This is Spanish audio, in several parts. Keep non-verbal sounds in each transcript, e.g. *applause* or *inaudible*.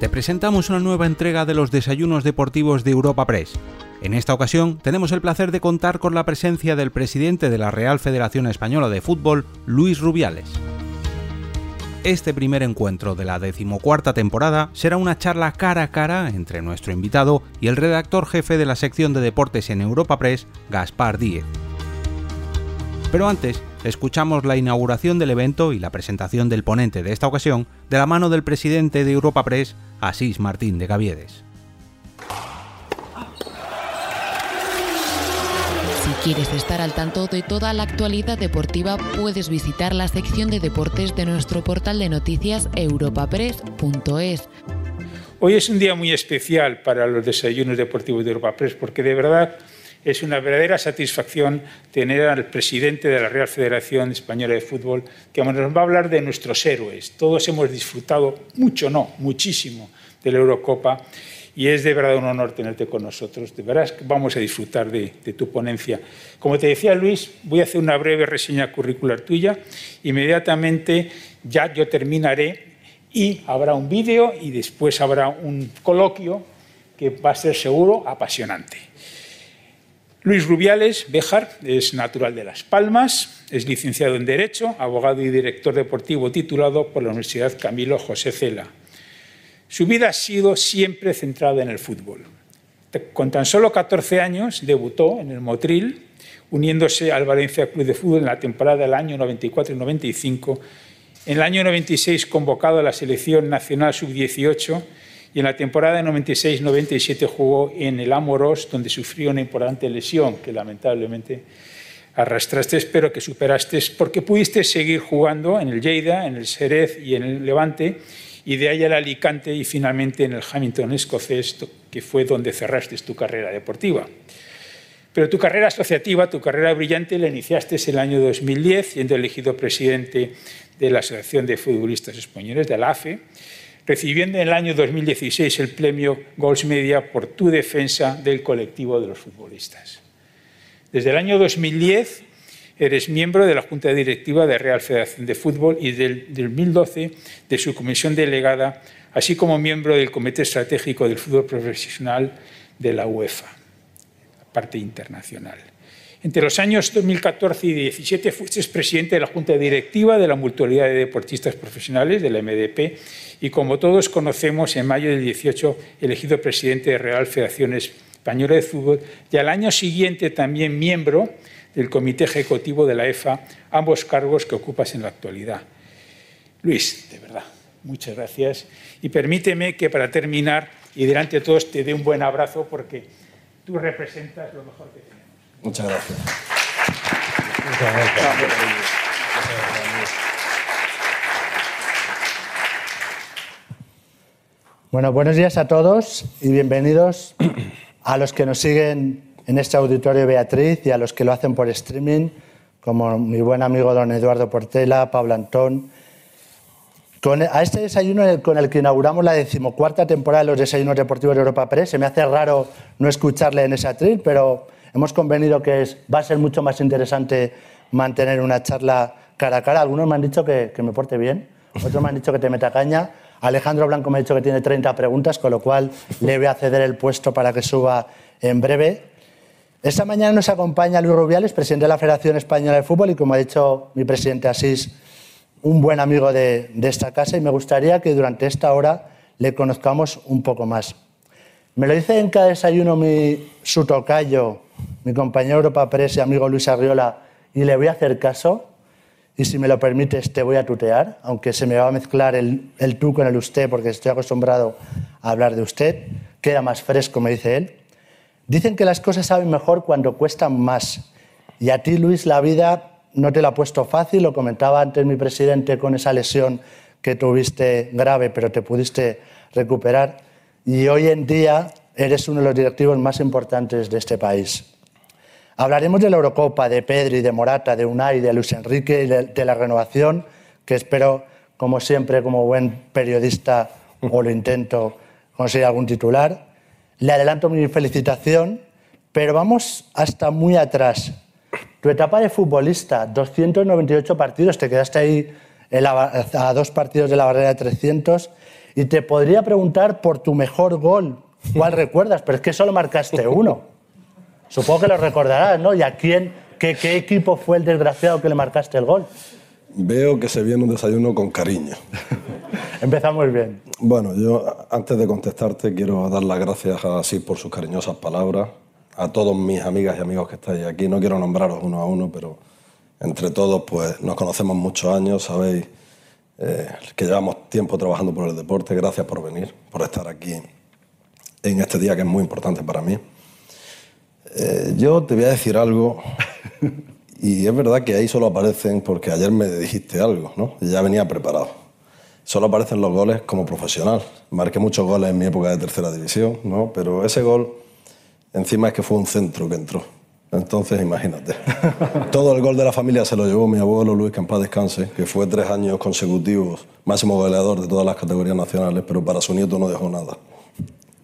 te presentamos una nueva entrega de los desayunos deportivos de Europa Press. En esta ocasión tenemos el placer de contar con la presencia del presidente de la Real Federación Española de Fútbol, Luis Rubiales. Este primer encuentro de la decimocuarta temporada será una charla cara a cara entre nuestro invitado y el redactor jefe de la sección de deportes en Europa Press, Gaspar Díez. Pero antes, escuchamos la inauguración del evento y la presentación del ponente de esta ocasión de la mano del presidente de Europa Press, Asís Martín de Gaviedes. Si quieres estar al tanto de toda la actualidad deportiva, puedes visitar la sección de deportes de nuestro portal de noticias europapress.es. Hoy es un día muy especial para los desayunos deportivos de Europa Press porque de verdad es una verdadera satisfacción tener al presidente de la Real Federación Española de Fútbol que nos va a hablar de nuestros héroes. Todos hemos disfrutado mucho, no, muchísimo de la Eurocopa y es de verdad un honor tenerte con nosotros. De verdad vamos a disfrutar de, de, tu ponencia. Como te decía Luis, voy a hacer una breve reseña curricular tuya. Inmediatamente ya yo terminaré y habrá un vídeo y después habrá un coloquio que va a ser seguro apasionante. Luis Rubiales Béjar es natural de Las Palmas, es licenciado en Derecho, abogado y director deportivo titulado por la Universidad Camilo José Cela. Su vida ha sido siempre centrada en el fútbol. Con tan solo 14 años debutó en el Motril, uniéndose al Valencia Club de Fútbol en la temporada del año 94 y 95. En el año 96 convocado a la selección nacional sub-18 en la temporada 96-97 jugó en el Amoros, donde sufrió una importante lesión que lamentablemente arrastraste, pero que superaste, porque pudiste seguir jugando en el Lleida, en el Serez y en el Levante, y de ahí al Alicante y finalmente en el Hamilton escocés, que fue donde cerraste tu carrera deportiva. Pero tu carrera asociativa, tu carrera brillante, la iniciaste en el año 2010, siendo elegido presidente de la Asociación de Futbolistas Españoles, de la AFE, recibiendo en el año 2016 el premio Goals Media por tu defensa del colectivo de los futbolistas. Desde el año 2010 eres miembro de la Junta Directiva de Real Federación de Fútbol y del 2012 de su comisión delegada, así como miembro del Comité Estratégico del Fútbol Profesional de la UEFA, la parte internacional. Entre los años 2014 y 2017 fuiste presidente de la Junta Directiva de la Mutualidad de Deportistas Profesionales, de la MDP, y como todos conocemos, en mayo del 18 elegido presidente de Real Federación Española de Fútbol y al año siguiente también miembro del Comité Ejecutivo de la EFA, ambos cargos que ocupas en la actualidad. Luis, de verdad, muchas gracias. Y permíteme que para terminar y delante de todos te dé un buen abrazo porque tú representas lo mejor que. Muchas gracias. Muchas gracias. Bueno, buenos días a todos y bienvenidos a los que nos siguen en este auditorio Beatriz y a los que lo hacen por streaming, como mi buen amigo don Eduardo Portela, Pablo Antón. Con, a este desayuno con el que inauguramos la decimocuarta temporada de los desayunos deportivos de Europa Press, se me hace raro no escucharle en ese atril, pero hemos convenido que va a ser mucho más interesante mantener una charla cara a cara. Algunos me han dicho que, que me porte bien, otros me han dicho que te meta caña. Alejandro Blanco me ha dicho que tiene 30 preguntas, con lo cual le voy a ceder el puesto para que suba en breve. Esta mañana nos acompaña Luis Rubiales, presidente de la Federación Española de Fútbol y, como ha dicho mi presidente Asís, un buen amigo de, de esta casa y me gustaría que durante esta hora le conozcamos un poco más. Me lo dice en cada desayuno mi, su tocayo, mi compañero Europa Press y amigo Luis Arriola, y le voy a hacer caso. Y si me lo permites, te voy a tutear, aunque se me va a mezclar el, el tú con el usted, porque estoy acostumbrado a hablar de usted. Queda más fresco, me dice él. Dicen que las cosas saben mejor cuando cuestan más. Y a ti, Luis, la vida no te la ha puesto fácil. Lo comentaba antes mi presidente con esa lesión que tuviste grave, pero te pudiste recuperar. Y hoy en día eres uno de los directivos más importantes de este país. Hablaremos de la Eurocopa, de Pedri, de Morata, de Unai, de Luis Enrique y de, la renovación, que espero, como siempre, como buen periodista, o lo intento, conseguir algún titular. Le adelanto mi felicitación, pero vamos hasta muy atrás. Tu etapa de futbolista, 298 partidos, te quedaste ahí a dos partidos de la barrera de 300 Y te podría preguntar por tu mejor gol. ¿Cuál *laughs* recuerdas? Pero es que solo marcaste uno. Supongo que lo recordarás, ¿no? ¿Y a quién, qué, qué equipo fue el desgraciado que le marcaste el gol? Veo que se viene un desayuno con cariño. *laughs* Empezamos bien. Bueno, yo antes de contestarte quiero dar las gracias a Asís por sus cariñosas palabras, a todos mis amigas y amigos que estáis aquí. No quiero nombraros uno a uno, pero entre todos pues nos conocemos muchos años, sabéis eh, que llevamos tiempo trabajando por el deporte. Gracias por venir, por estar aquí en este día que es muy importante para mí. Eh, yo te voy a decir algo *laughs* y es verdad que ahí solo aparecen porque ayer me dijiste algo, ¿no? Y ya venía preparado. Solo aparecen los goles como profesional. Marqué muchos goles en mi época de tercera división, ¿no? Pero ese gol encima es que fue un centro que entró. Entonces, imagínate. *laughs* Todo el gol de la familia se lo llevó mi abuelo Luis, que en paz descanse, que fue tres años consecutivos máximo goleador de todas las categorías nacionales, pero para su nieto no dejó nada.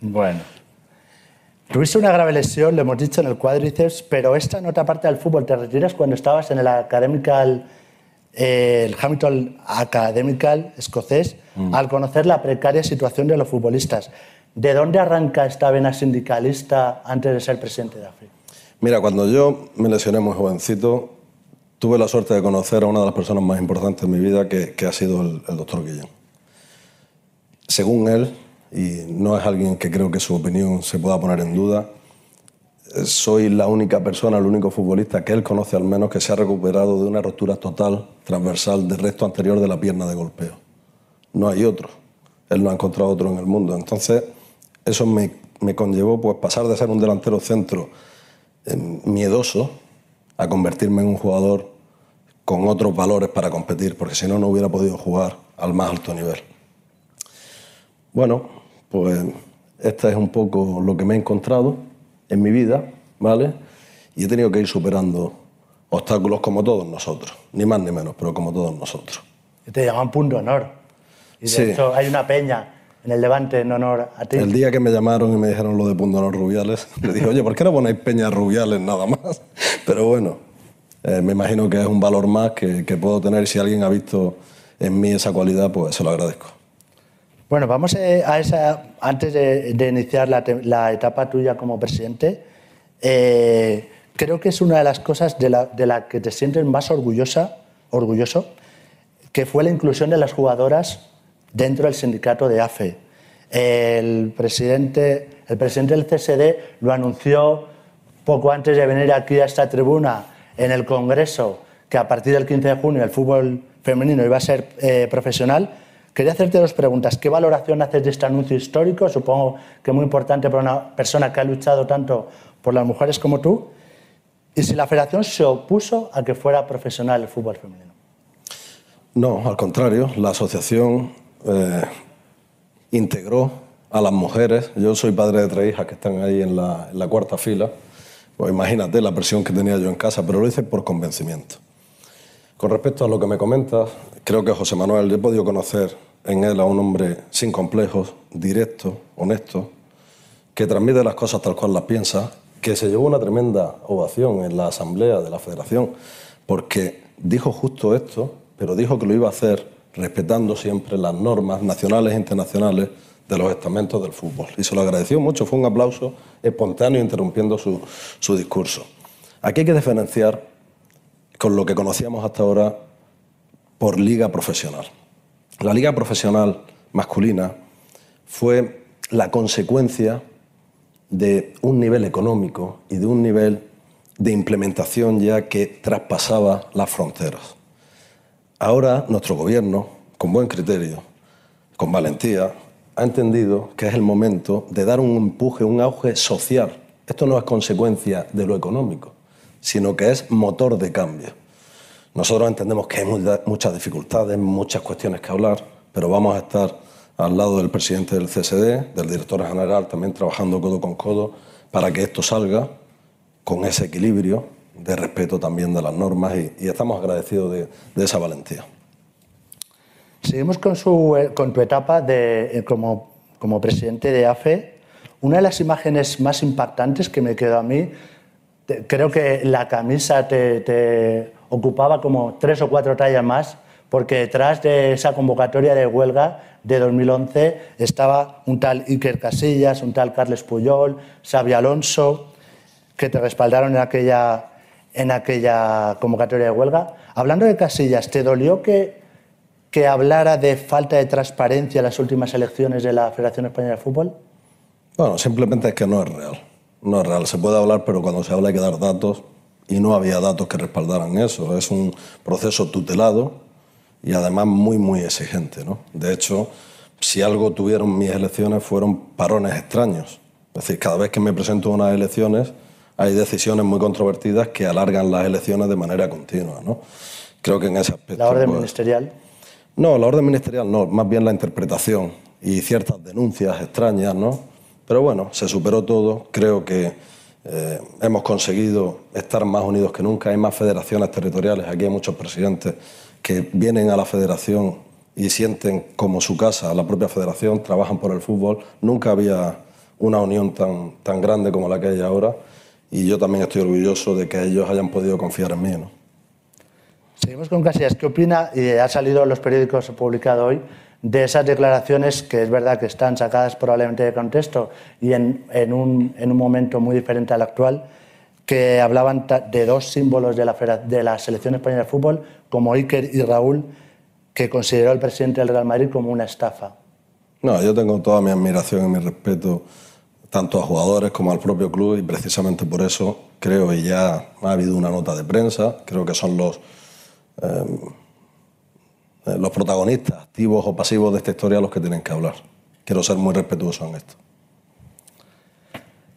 Bueno. Tuviste una grave lesión, lo hemos dicho, en el cuádriceps, pero esta no te aparta del fútbol. Te retiras cuando estabas en el Academical, eh, el Hamilton Academical escocés, al conocer la precaria situación de los futbolistas. ¿De dónde arranca esta vena sindicalista antes de ser presidente de AFRI? Mira, cuando yo me lesioné muy jovencito, tuve la suerte de conocer a una de las personas más importantes de mi vida, que, que ha sido el, el doctor Guillén. Según él, y no es alguien que creo que su opinión se pueda poner en duda, eh, soy la única persona, el único futbolista que él conoce al menos que se ha recuperado de una rotura total, transversal, del resto anterior de la pierna de golpeo. No hay otro. Él no ha encontrado otro en el mundo. Entonces, eso me, me conllevó pues, pasar de ser un delantero centro miedoso a convertirme en un jugador con otros valores para competir, porque si no, no hubiera podido jugar al más alto nivel. Bueno, pues esta es un poco lo que me he encontrado en mi vida, ¿vale? Y he tenido que ir superando obstáculos como todos nosotros, ni más ni menos, pero como todos nosotros. Y te llaman punto honor. Y de Sí. hecho hay una peña en el Levante en honor a ti. El día que me llamaron y me dijeron lo de Punto Honor Rubiales, le dije, oye, ¿por qué no ponéis Peña Rubiales nada más? *laughs* Pero bueno, eh, me imagino que es un valor más que, que puedo tener. Si alguien ha visto en mí esa cualidad, pues se lo agradezco. Bueno, vamos eh, a esa, antes de, de iniciar la, la etapa tuya como presidente, eh, creo que es una de las cosas de la, de la que te sientes más orgullosa, orgulloso, que fue la inclusión de las jugadoras dentro del sindicato de AFE. El presidente, el presidente del CSD lo anunció poco antes de venir aquí a esta tribuna en el Congreso, que a partir del 15 de junio el fútbol femenino iba a ser eh, profesional. Quería hacerte dos preguntas. ¿Qué valoración haces de este anuncio histórico? Supongo que muy importante para una persona que ha luchado tanto por las mujeres como tú. Y si la federación se opuso a que fuera profesional el fútbol femenino. No, al contrario, la asociación eh, integró a las mujeres. Yo soy padre de tres hijas que están ahí en la, en la cuarta fila. Pues imagínate la presión que tenía yo en casa, pero lo hice por convencimiento. Con respecto a lo que me comentas, creo que José Manuel, yo he podido conocer en él a un hombre sin complejos, directo, honesto, que transmite las cosas tal cual las piensa, que se llevó una tremenda ovación en la asamblea de la federación, porque dijo justo esto, pero dijo que lo iba a hacer respetando siempre las normas nacionales e internacionales de los estamentos del fútbol. Y se lo agradeció mucho, fue un aplauso espontáneo interrumpiendo su, su discurso. Aquí hay que diferenciar con lo que conocíamos hasta ahora por liga profesional. La liga profesional masculina fue la consecuencia de un nivel económico y de un nivel de implementación ya que traspasaba las fronteras. Ahora nuestro gobierno, con buen criterio, con valentía, ha entendido que es el momento de dar un empuje, un auge social. Esto no es consecuencia de lo económico, sino que es motor de cambio. Nosotros entendemos que hay mucha- muchas dificultades, muchas cuestiones que hablar, pero vamos a estar al lado del presidente del CSD, del director general, también trabajando codo con codo para que esto salga con ese equilibrio de respeto también de las normas y, y estamos agradecidos de, esa valentía. Seguimos con, su, eh, con tu etapa de, eh, como, como presidente de AFE. Una de las imágenes más impactantes que me quedó a mí, creo que la camisa te, te ocupaba como tres o cuatro tallas más porque detrás de esa convocatoria de huelga de 2011 estaba un tal Iker Casillas, un tal Carles Puyol, Xavi Alonso, que te respaldaron en aquella, en aquella convocatoria de huelga. Hablando de Casillas, ¿te dolió que, que hablara de falta de transparencia en las últimas elecciones de la Federación Española de Fútbol? Bueno, simplemente es que no es real. No es real. Se puede hablar, pero cuando se habla hay que dar datos y no había datos que respaldaran eso. Es un proceso tutelado y además muy, muy exigente. ¿no? De hecho, si algo tuvieron mis elecciones fueron parones extraños. Es decir, cada vez que me presento a unas elecciones hay decisiones muy controvertidas que alargan las elecciones de manera continua. ¿no? Creo que en ese aspecto... ¿La orden pues, ministerial? No, la orden ministerial no, más bien la interpretación y ciertas denuncias extrañas, ¿no? Pero bueno, se superó todo. Creo que eh, hemos conseguido estar más unidos que nunca. Hay más federaciones territoriales. Aquí hay muchos presidentes que vienen a la federación y sienten como su casa la propia federación, trabajan por el fútbol. Nunca había una unión tan, tan grande como la que hay ahora y yo también estoy orgulloso de que ellos hayan podido confiar en mí. ¿no? Seguimos con Casillas. ¿Qué opina? Y ha salido en los periódicos publicado hoy de esas declaraciones que es verdad que están sacadas probablemente de contexto y en, en, un, en un momento muy diferente al actual que hablaban de dos símbolos de la, de la selección española de fútbol, como Iker y Raúl, que consideró el presidente del Real Madrid como una estafa. No, yo tengo toda mi admiración y mi respeto tanto a jugadores como al propio club y precisamente por eso creo y ya ha habido una nota de prensa, creo que son los, eh, los protagonistas activos o pasivos de esta historia los que tienen que hablar. Quiero ser muy respetuoso en esto.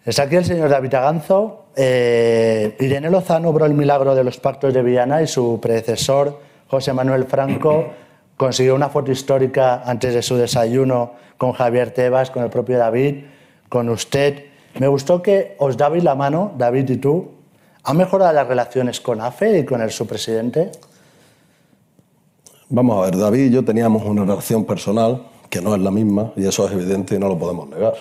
Es aquí el señor David Aganzo. Eh, Irene Lozano obró el milagro de los pactos de Viana y su predecesor, José Manuel Franco, consiguió una foto histórica antes de su desayuno con Javier Tebas, con el propio David, con usted. Me gustó que os dabais la mano, David y tú. ¿Han mejorado las relaciones con AFE y con el su presidente? Vamos a ver, David y yo teníamos una relación personal que no es la misma y eso es evidente y no lo podemos negar.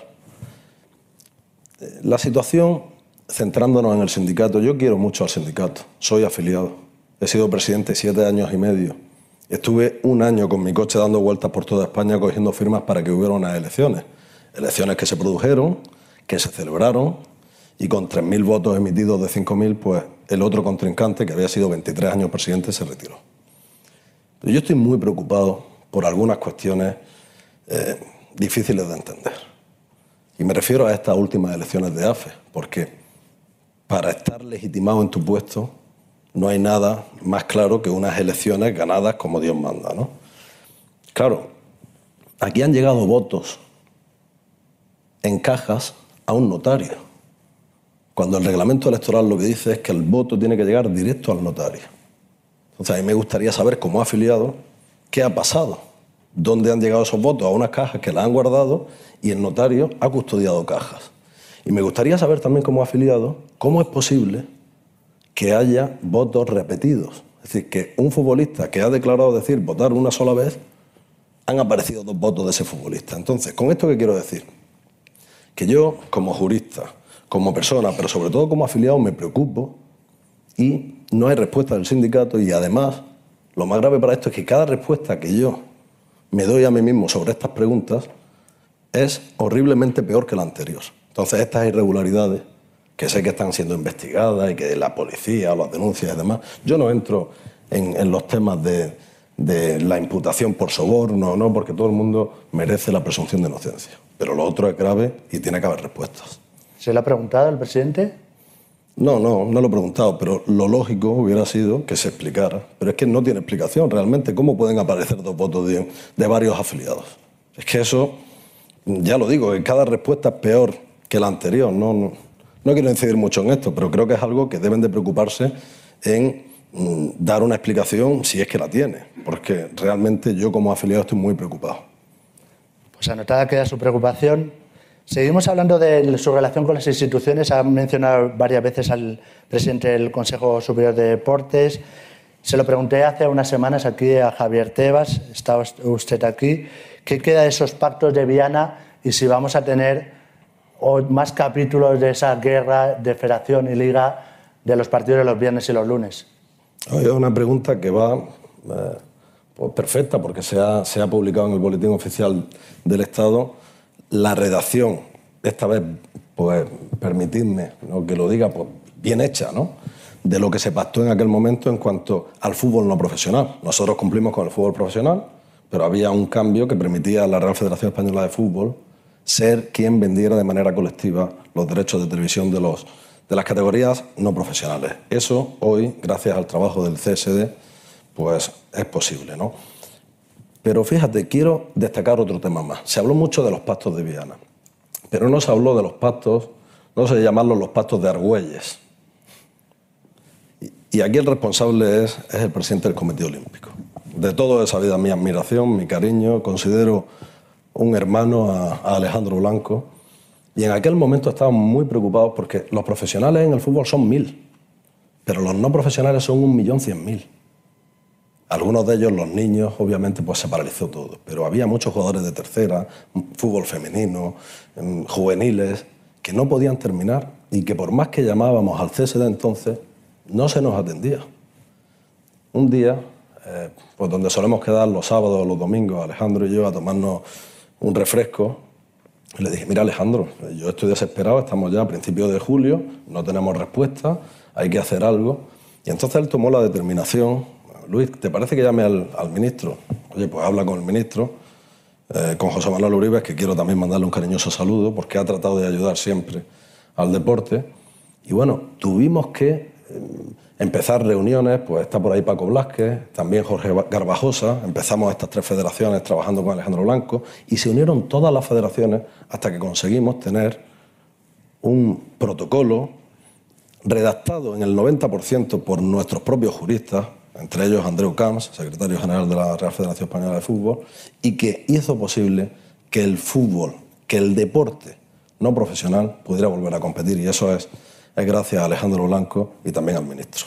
La situación, centrándonos en el sindicato, yo quiero mucho al sindicato, soy afiliado, he sido presidente siete años y medio. Estuve un año con mi coche dando vueltas por toda España cogiendo firmas para que hubiera unas elecciones. Elecciones que se produjeron, que se celebraron y con 3.000 votos emitidos de 5.000, pues el otro contrincante, que había sido 23 años presidente, se retiró. Yo estoy muy preocupado por algunas cuestiones eh, difíciles de entender. Y me refiero a estas últimas elecciones de AFE, porque para estar legitimado en tu puesto no hay nada más claro que unas elecciones ganadas como Dios manda. ¿no? Claro, aquí han llegado votos en cajas a un notario, cuando el reglamento electoral lo que dice es que el voto tiene que llegar directo al notario. Entonces a mí me gustaría saber como afiliado qué ha pasado, dónde han llegado esos votos, a unas cajas que las han guardado y el notario ha custodiado cajas. Y me gustaría saber también como afiliado cómo es posible que haya votos repetidos. Es decir, que un futbolista que ha declarado decir votar una sola vez, han aparecido dos votos de ese futbolista. Entonces, ¿con esto qué quiero decir? Que yo, como jurista, como persona, pero sobre todo como afiliado, me preocupo y no hay respuesta del sindicato y además, lo más grave para esto es que cada respuesta que yo me doy a mí mismo sobre estas preguntas es horriblemente peor que la anterior. Entonces, estas irregularidades, que sé que están siendo investigadas y que la policía, las denuncias y demás, yo no entro en, los temas de, la imputación por soborno, ¿no? porque todo el mundo merece la presunción de inocencia. Pero lo otro es grave y tiene que haber respuestas. ¿Se le ha preguntado al presidente? No, no, no lo he preguntado, pero lo lógico hubiera sido que se explicara. Pero es que no tiene explicación realmente. ¿Cómo pueden aparecer dos votos de, de varios afiliados? Es que eso ya lo digo, que cada respuesta es peor que la anterior. No, no, quiero incidir mucho en esto, pero creo que es algo que deben de preocuparse en dar una explicación si es que la tiene, porque realmente yo como afiliado estoy muy preocupado. Pues anotada queda su preocupación. Seguimos hablando de su relación con las instituciones. Ha mencionado varias veces al presidente del Consejo Superior de Deportes. Se lo pregunté hace unas semanas aquí a Javier Tebas, está usted aquí, ¿Qué queda de esos pactos de Viana y si vamos a tener más capítulos de esa guerra de federación y liga de los partidos de los viernes y los lunes? Es una pregunta que va eh, pues perfecta, porque se ha, se ha publicado en el Boletín Oficial del Estado la redacción, esta vez, pues permitidme que lo diga, pues bien hecha, ¿no? de lo que se pactó en aquel momento en cuanto al fútbol no profesional. Nosotros cumplimos con el fútbol profesional, pero había un cambio que permitía a la Real Federación Española de Fútbol ser quien vendiera de manera colectiva los derechos de televisión de, los, de las categorías no profesionales. Eso hoy, gracias al trabajo del CSD, pues es posible. ¿no? Pero fíjate, quiero destacar otro tema más. Se habló mucho de los pactos de Viana, pero no se habló de los pactos, no se llamarlos los pactos de Argüelles y aquí el responsable es, es el presidente del Comité Olímpico. De todo esa vida mi admiración, mi cariño, considero un hermano a, Alejandro Blanco. Y en aquel momento estábamos muy preocupados porque los profesionales en el fútbol son mil, pero los no profesionales son un millón cien mil. Algunos de ellos, los niños, obviamente, pues se paralizó todo. Pero había muchos jugadores de tercera, fútbol femenino, juveniles, que no podían terminar y que por más que llamábamos al CSD entonces, no se nos atendía. Un día, eh, pues donde solemos quedar los sábados o los domingos, Alejandro y yo, a tomarnos un refresco, le dije, mira Alejandro, yo estoy desesperado, estamos ya a principios de julio, no tenemos respuesta, hay que hacer algo. Y entonces él tomó la determinación, Luis, ¿te parece que llame al, ministro? Oye, pues habla con el ministro, eh, con José Manuel Uribe, que quiero también mandarle un cariñoso saludo, porque ha tratado de ayudar siempre al deporte. Y bueno, tuvimos que empezar reuniones, pues está por ahí Paco Blasquez, también Jorge Garbajosa, empezamos estas tres federaciones trabajando con Alejandro Blanco y se unieron todas las federaciones hasta que conseguimos tener un protocolo redactado en el 90% por nuestros propios juristas, entre ellos Andreu Camps, secretario general de la Real Federación Española de Fútbol, y que hizo posible que el fútbol, que el deporte no profesional pudiera volver a competir. Y eso es es gracias a Alejandro Blanco y también al ministro.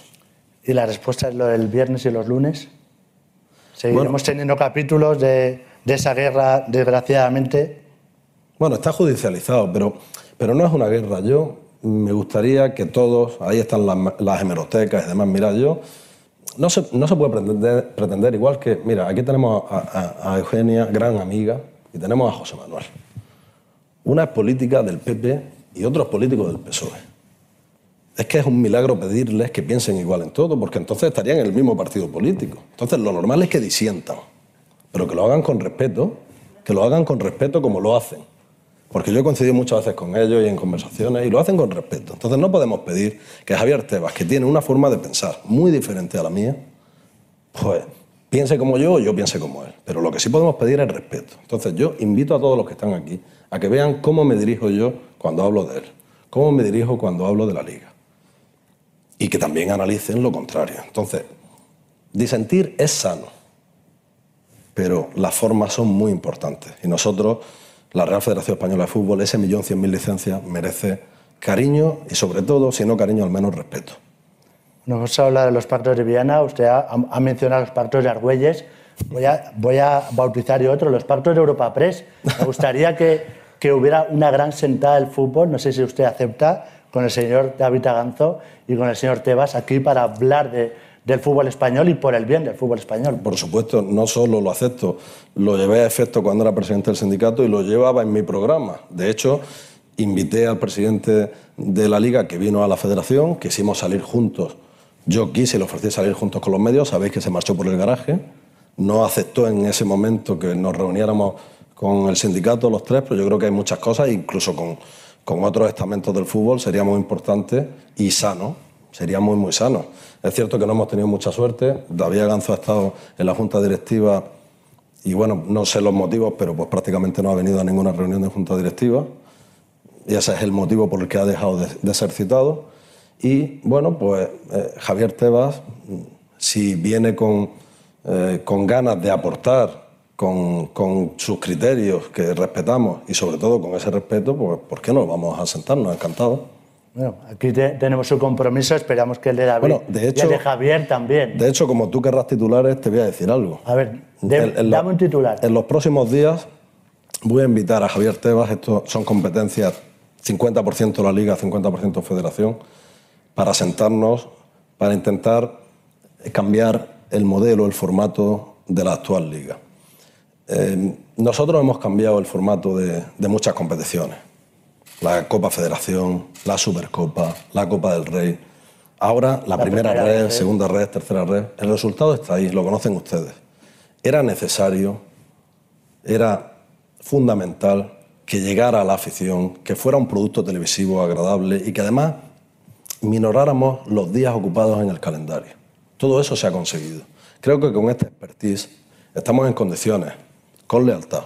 ¿Y la respuesta es lo del viernes y los lunes? ¿Seguiremos teniendo capítulos de, esa guerra, desgraciadamente? Bueno, está judicializado, pero, pero no es una guerra. Yo me gustaría que todos, ahí están las, hemerotecas y demás, mira, yo, no se, no se puede pretender, pretender, igual que, mira, aquí tenemos a, a, Eugenia, gran amiga, y tenemos a José Manuel. Una es política del PP y otro es político del PSOE es que es un milagro pedirles que piensen igual en todo, porque entonces estarían en el mismo partido político. Entonces lo normal es que disientan, pero que lo hagan con respeto, que lo hagan con respeto como lo hacen. Porque yo he coincidido muchas veces con ellos y en conversaciones y lo hacen con respeto. Entonces no podemos pedir que Javier Tebas, que tiene una forma de pensar muy diferente a la mía, pues piense como yo o yo piense como él. Pero lo que sí podemos pedir es respeto. Entonces yo invito a todos los que están aquí a que vean cómo me dirijo yo cuando hablo de él, cómo me dirijo cuando hablo de la liga y que también analicen lo contrario. Entonces, disentir es sano, pero las formas son muy importantes. Y nosotros, la Real Federación Española de Fútbol, ese millón cien mil licencias merece cariño y sobre todo, si no cariño, al menos respeto. Nos habla de los pactos de Viana, usted ha, mencionado los pactos de Argüelles, voy a, voy a bautizar yo otro, los pactos de Europa Press. Me gustaría que, que hubiera una gran sentada del fútbol, no sé si usted acepta, con el señor David Aganzo y con el señor Tebas aquí para hablar de, del fútbol español y por el bien del fútbol español. Por supuesto, no solo lo acepto, lo llevé a efecto cuando era presidente del sindicato y lo llevaba en mi programa. De hecho, invité al presidente de la liga que vino a la federación, quisimos salir juntos. Yo quise y le ofrecí salir juntos con los medios, sabéis que se marchó por el garaje, no aceptó en ese momento que nos reuniéramos con el sindicato los tres, pero yo creo que hay muchas cosas, incluso con con otros estamentos del fútbol sería muy importante y sano, sería muy, muy sano. Es cierto que no hemos tenido mucha suerte, David Ganzo ha estado en la junta directiva y bueno, no sé los motivos, pero pues prácticamente no ha venido a ninguna reunión de junta directiva y ese es el motivo por el que ha dejado de, ser citado. Y bueno, pues eh, Javier Tebas, si viene con, eh, con ganas de aportar con, sus criterios que respetamos y sobre todo con ese respeto, pues ¿por qué no vamos a sentarnos? Encantado. Bueno, aquí tenemos su compromiso, esperamos que el de David de hecho, y el de Javier también. De hecho, como tú querrás titulares, te voy a decir algo. A ver, dame un titular. En los próximos días voy a invitar a Javier Tebas, esto son competencias 50% la Liga, 50% Federación, para sentarnos, para intentar cambiar el modelo, el formato de la actual liga. Eh, nosotros hemos cambiado el formato de, de muchas competiciones. La Copa Federación, la Supercopa, la Copa del Rey. Ahora la, La primera, primera red, red. segunda red, tercera red. El resultado está ahí, lo conocen ustedes. Era necesario, era fundamental que llegara a la afición, que fuera un producto televisivo agradable y que además minoráramos los días ocupados en el calendario. Todo eso se ha conseguido. Creo que con esta expertise estamos en condiciones, con lealtad,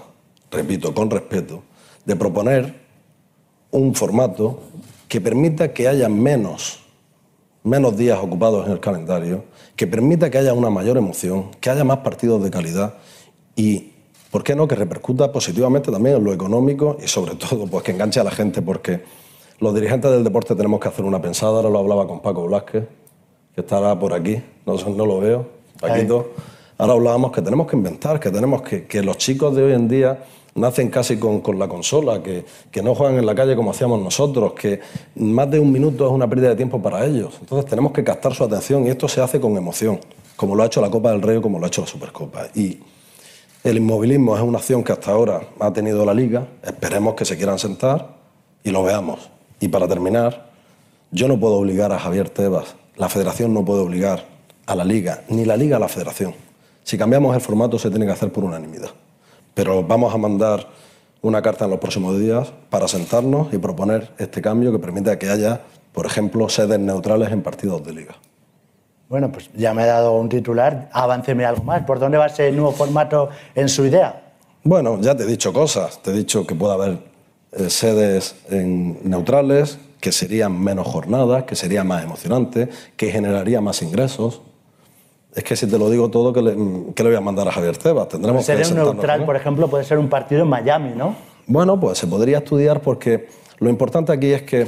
repito, con respeto, de proponer un formato que permita que haya menos, menos días ocupados en el calendario, que permita que haya una mayor emoción, que haya más partidos de calidad y, ¿por qué no?, que repercuta positivamente también en lo económico y sobre todo pues, que enganche a la gente porque los dirigentes del deporte tenemos que hacer una pensada. Ahora lo hablaba con Paco Blasquez, que estará por aquí, no, lo veo, Paquito. Ahora hablábamos que tenemos que inventar, que tenemos que, que los chicos de hoy en día nacen casi con, con la consola, que, que no juegan en la calle como hacíamos nosotros, que más de un minuto es una pérdida de tiempo para ellos. Entonces tenemos que captar su atención y esto se hace con emoción, como lo ha hecho la Copa del Rey o como lo ha hecho la Supercopa. Y el inmovilismo es una acción que hasta ahora ha tenido la Liga, esperemos que se quieran sentar y lo veamos. Y para terminar, yo no puedo obligar a Javier Tebas, la Federación no puede obligar a la Liga, ni la Liga a la Federación. Si cambiamos el formato se tiene que hacer por unanimidad. Pero vamos a mandar una carta en los próximos días para sentarnos y proponer este cambio que permita que haya, por ejemplo, sedes neutrales en partidos de liga. Bueno, pues ya me he dado un titular, avanceme algo más. ¿Por dónde va ese nuevo formato en su idea? Bueno, ya te he dicho cosas. Te he dicho que puede haber eh, sedes en neutrales, que serían menos jornadas, que sería más emocionante, que generaría más ingresos. Es que si te lo digo todo, ¿qué le, qué le voy a mandar a Javier Tebas? Tendremos Ser que un neutral, con por ejemplo, puede ser un partido en Miami, ¿no? Bueno, pues se podría estudiar porque lo importante aquí es que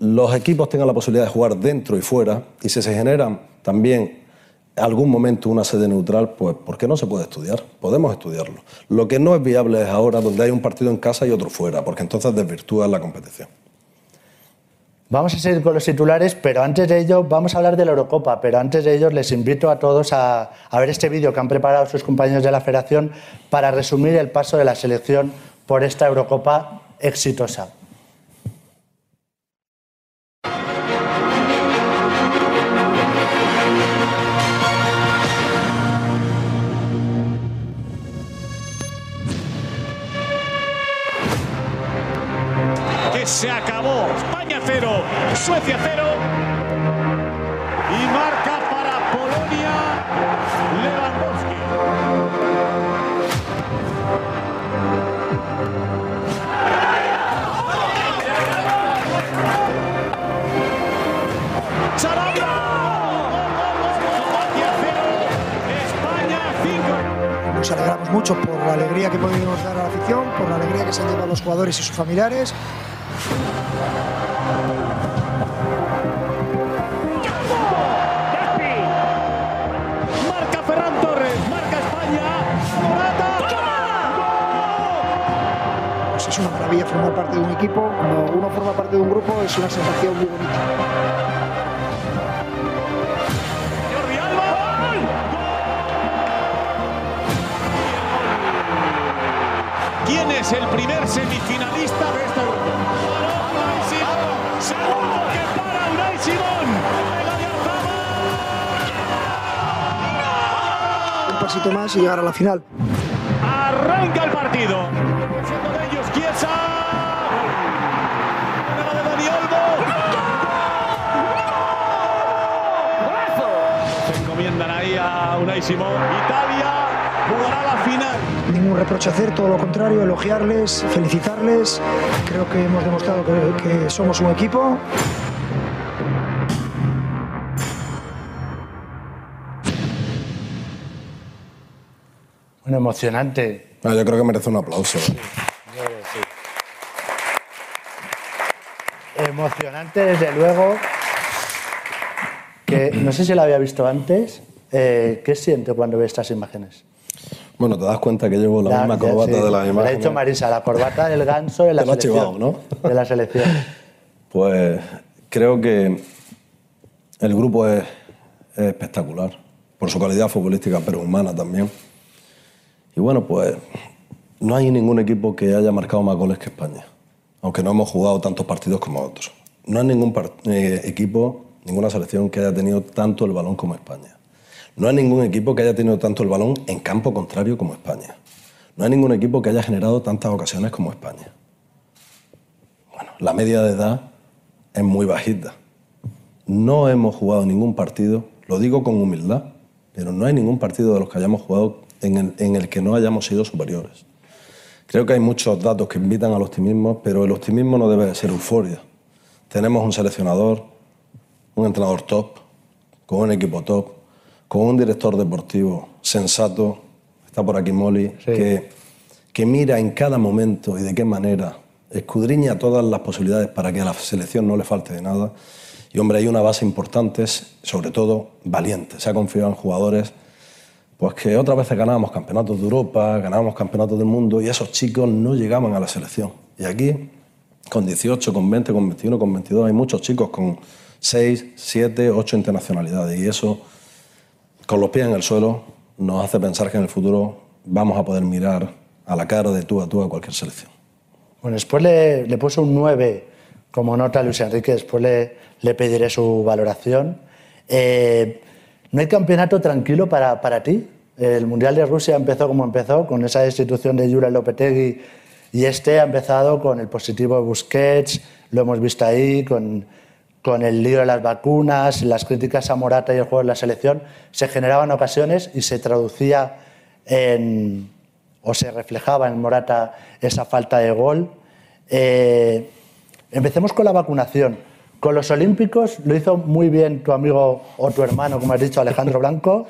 los equipos tengan la posibilidad de jugar dentro y fuera y si se generan también algún momento una sede neutral, pues ¿por qué no se puede estudiar? Podemos estudiarlo. Lo que no es viable es ahora donde hay un partido en casa y otro fuera, porque entonces desvirtúa la competición. Vamos a seguir con los titulares, pero antes de ello vamos a hablar de la Eurocopa. Pero antes de ello les invito a todos a, ver este vídeo que han preparado sus compañeros de la Federación para resumir el paso de la selección por esta Eurocopa exitosa. se acaba. 0, Suecia 0. Y marca para Polonia Lewandowski. España 5. Nos alegramos mucho por la alegría que podemos dar a la afición, por la alegría que se han llevado los jugadores y sus familiares. Marca Ferran Torres, marca España. Pues es una maravilla formar parte de un equipo. Cuando uno forma parte de un grupo es una sensación muy bonita. Jordi Alba. ¡Gol! ¿Quién es el primer semifinalista de Más y llegar a la final. Arranca el partido. De ellos encomiendan ahí a Unai Simón. Italia jugará la final. Ningún reproche hacer, todo lo contrario, elogiarles, felicitarles. Creo que hemos demostrado que, que somos un equipo. Bueno, emocionante. Ah, yo creo que merece un aplauso. Emocionante, desde luego. Que no sé si lo había visto antes. Eh, ¿Qué siente cuando ve estas imágenes? Bueno, te das cuenta que llevo la, misma corbata sí. de la imagen. lo ha dicho Marisa, la corbata del ganso de la Te lo selección. chivado, ¿no? De la selección. *laughs* Pues creo que el grupo es, es espectacular. por su calidad futbolística, pero humana también. Y bueno, pues no hay ningún equipo que haya marcado más goles que España, aunque no hemos jugado tantos partidos como otros. No hay ningún eh, equipo, ninguna selección que haya tenido tanto el balón como España. No hay ningún equipo que haya tenido tanto el balón en campo contrario como España. No hay ningún equipo que haya generado tantas ocasiones como España. Bueno, la media de edad es muy bajita. No hemos jugado ningún partido, lo digo con humildad, pero no hay ningún partido de los que hayamos jugado en el, que no hayamos sido superiores. Creo que hay muchos datos que invitan al optimismo, pero el optimismo no debe ser euforia. Tenemos un seleccionador, un entrenador top, con un equipo top, con un director deportivo sensato, está por aquí Molly, que, que mira en cada momento y de qué manera escudriña todas las posibilidades para que a la selección no le falte de nada. Y hombre, hay una base importante, sobre todo valiente. Se ha confiado en jugadores pues que otras veces ganábamos campeonatos de Europa, ganábamos campeonatos del mundo y esos chicos no llegaban a la selección. Y aquí, con 18, con 20, con 21, con 22, hay muchos chicos con 6, 7, 8 internacionalidades. Y eso, con los pies en el suelo, nos hace pensar que en el futuro vamos a poder mirar a la cara de tú a tú a cualquier selección. Bueno, después le, le un 9 como nota a Luis Enrique, después le, le pediré su valoración. Eh, ¿No hay campeonato tranquilo para, para ti? El Mundial de Rusia empezó como empezó, con esa destitución de Jura Lopetegui, y este ha empezado con el positivo de Busquets, lo hemos visto ahí, con, con el lío de las vacunas, las críticas a Morata y el juego de la selección. Se generaban ocasiones y se traducía en, o se reflejaba en Morata esa falta de gol. Eh, empecemos con la vacunación. Con los Olímpicos lo hizo muy bien tu amigo o tu hermano, como has dicho, Alejandro Blanco,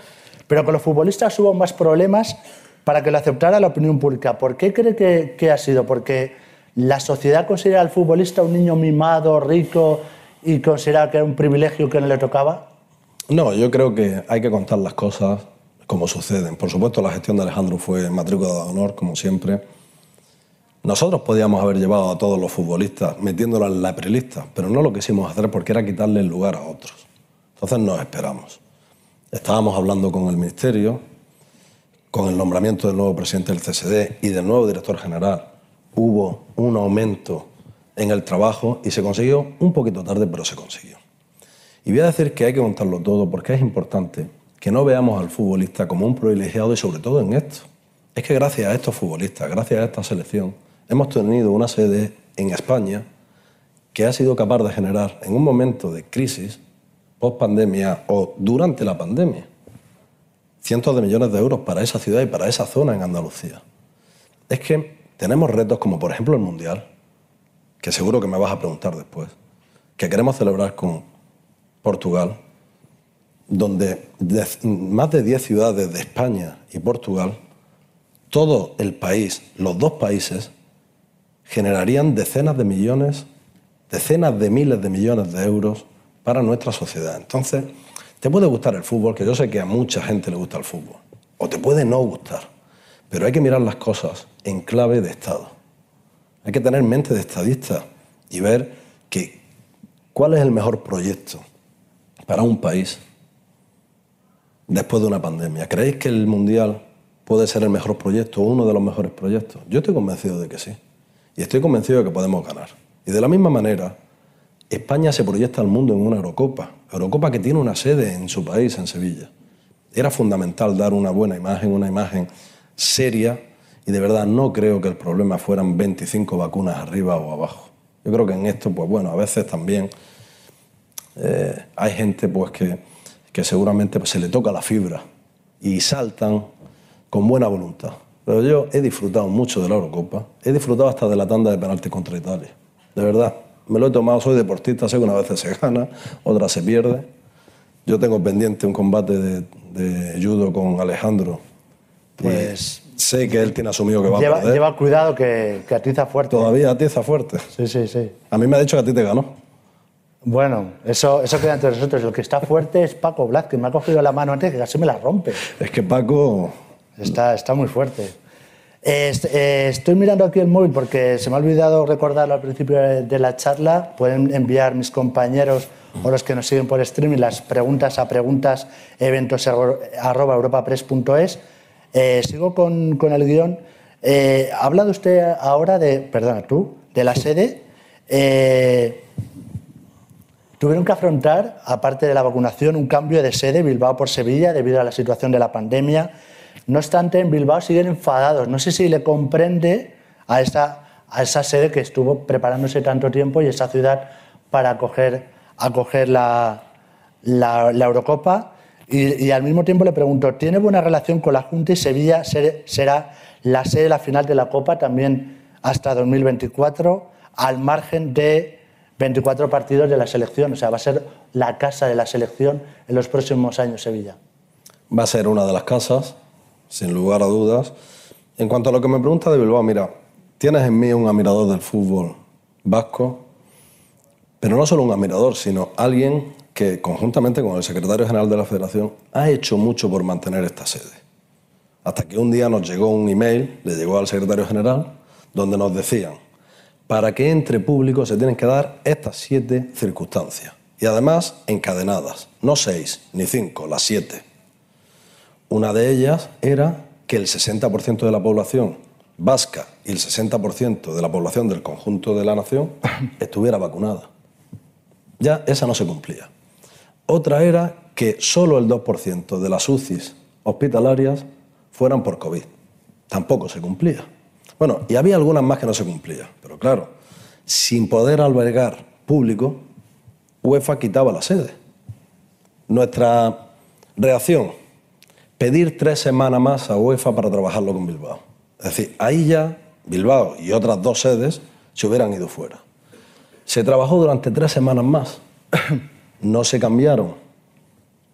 pero con los futbolistas hubo más problemas para que lo aceptara la opinión pública. ¿Por qué cree que, ha sido? ¿Porque la sociedad considera al futbolista un niño mimado, rico y considera que era un privilegio que no le tocaba? No, yo creo que hay que contar las cosas como suceden. Por supuesto, la gestión de Alejandro fue matrícula de honor, como siempre nosotros podíamos haber llevado a todos los futbolistas metiéndolos en la prelista, pero no lo quisimos hacer porque era quitarle el lugar a otros. Entonces nos esperamos. Estábamos hablando con el Ministerio, con el nombramiento del nuevo presidente del CSD y del nuevo director general. Hubo un aumento en el trabajo y se consiguió un poquito tarde, pero se consiguió. Y voy a decir que hay que contarlo todo porque es importante que no veamos al futbolista como un privilegiado y sobre todo en esto. Es que gracias a estos futbolistas, gracias a esta selección, hemos tenido una sede en España que ha sido capaz de generar en un momento de crisis, post pandemia o durante la pandemia, cientos de millones de euros para esa ciudad y para esa zona en Andalucía. Es que tenemos retos como por ejemplo el Mundial, que seguro que me vas a preguntar después, que queremos celebrar con Portugal, donde más de 10 ciudades de España y Portugal, todo el país, los dos países, generarían decenas de millones, decenas de miles de millones de euros para nuestra sociedad. Entonces, te puede gustar el fútbol, que yo sé que a mucha gente le gusta el fútbol, o te puede no gustar, pero hay que mirar las cosas en clave de Estado. Hay que tener mente de estadista y ver que, cuál es el mejor proyecto para un país después de una pandemia. ¿Creéis que el Mundial puede ser el mejor proyecto o uno de los mejores proyectos? Yo estoy convencido de que sí. Y estoy convencido de que podemos ganar. Y de la misma manera, España se proyecta al mundo en una Eurocopa. Eurocopa que tiene una sede en su país, en Sevilla. Era fundamental dar una buena imagen, una imagen seria. Y de verdad no creo que el problema fueran 25 vacunas arriba o abajo. Yo creo que en esto, pues bueno, a veces también eh, hay gente pues que, que seguramente se le toca la fibra y saltan con buena voluntad. Pero yo he disfrutado mucho de la Eurocopa, he disfrutado hasta de la tanda de penaltis contra Italia. De verdad, me lo he tomado, soy deportista, sé que una vez se gana, otra se pierde. Yo tengo pendiente un combate de, judo con Alejandro. Pues sé que él tiene asumido que va a perder. Lleva cuidado que, que atiza fuerte. Todavía atiza fuerte. Sí, sí, sí. A mí me ha dicho que a ti te ganó. Bueno, eso, eso queda entre nosotros. El que está fuerte es Paco Blas, que me ha cogido la mano antes que casi me la rompe. Es que Paco Está, está muy fuerte. Eh, estoy mirando aquí el móvil porque se me ha olvidado recordarlo al principio de la charla. Pueden enviar mis compañeros o los que nos siguen por streaming las preguntas a preguntas eventos arroba europapress.es. Eh, sigo con, con, el guion. Eh, ha hablado usted ahora de, perdona, tú, de la sede. Eh, tuvieron que afrontar, aparte de la vacunación, un cambio de sede Bilbao por Sevilla debido a la situación de la pandemia. No obstante, en Bilbao siguen enfadados. No sé si le comprende a esa, a esa sede que estuvo preparándose tanto tiempo y esa ciudad para acoger, acoger la, la, Eurocopa. Y, al mismo tiempo le pregunto, ¿tiene buena relación con la Junta y Sevilla será la sede de la final de la Copa también hasta 2024, al margen de 24 partidos de la selección? O sea, va a ser la casa de la selección en los próximos años Sevilla. Va a ser una de las casas sin lugar a dudas. En cuanto a lo que me pregunta de Bilbao, mira, tienes en mí un admirador del fútbol vasco, pero no solo un admirador, sino alguien que conjuntamente con el secretario general de la federación ha hecho mucho por mantener esta sede. Hasta que un día nos llegó un email, le llegó al secretario general, donde nos decían, para que entre público se tienen que dar estas siete circunstancias. Y además encadenadas, no seis ni cinco, las siete. Una de ellas era que el 60% de la población vasca y el 60% de la población del conjunto de la nación *laughs* estuviera vacunada. Ya esa no se cumplía. Otra era que solo el 2% de las UCIs hospitalarias fueran por COVID. Tampoco se cumplía. Bueno, y había algunas más que no se cumplían, pero claro, sin poder albergar público, UEFA quitaba la sede. Nuestra reacción pedir tres semanas más a UEFA para trabajarlo con Bilbao. Es decir, ahí ya Bilbao y otras dos sedes se hubieran ido fuera. Se trabajó durante tres semanas más. *clears throat* No se cambiaron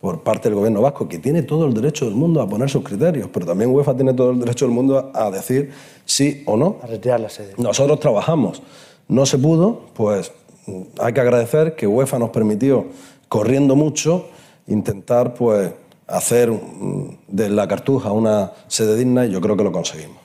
por parte del gobierno vasco, que tiene todo el derecho del mundo a poner sus criterios, pero también UEFA tiene todo el derecho del mundo a decir sí o no. A retirar la sede. Nosotros trabajamos. No se pudo, pues hay que agradecer que UEFA nos permitió, corriendo mucho, intentar pues hacer de la Cartuja una sede digna y yo creo que lo conseguimos.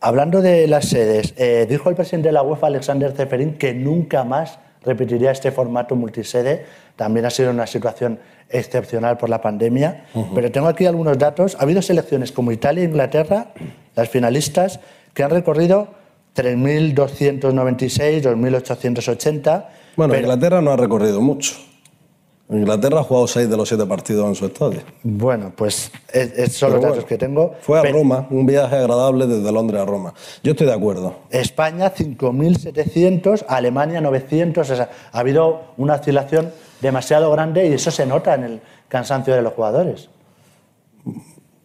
Hablando de las sedes, eh, dijo el presidente de la UEFA, Alexander Zeferin, que nunca más repetiría este formato multisede. También ha sido una situación excepcional por la pandemia. Pero tengo aquí algunos datos. Ha habido selecciones como Italia e Inglaterra, las finalistas, que han recorrido 3.296, 2.880. Bueno, Inglaterra no ha recorrido mucho. Inglaterra ha jugado seis de los siete partidos en su estadio. Bueno, pues son los datos que tengo. Fue a Roma, un viaje agradable desde Londres a Roma. Yo estoy de acuerdo. España 5.700, Alemania 900. O sea, ha habido una oscilación demasiado grande y eso se nota en el cansancio de los jugadores.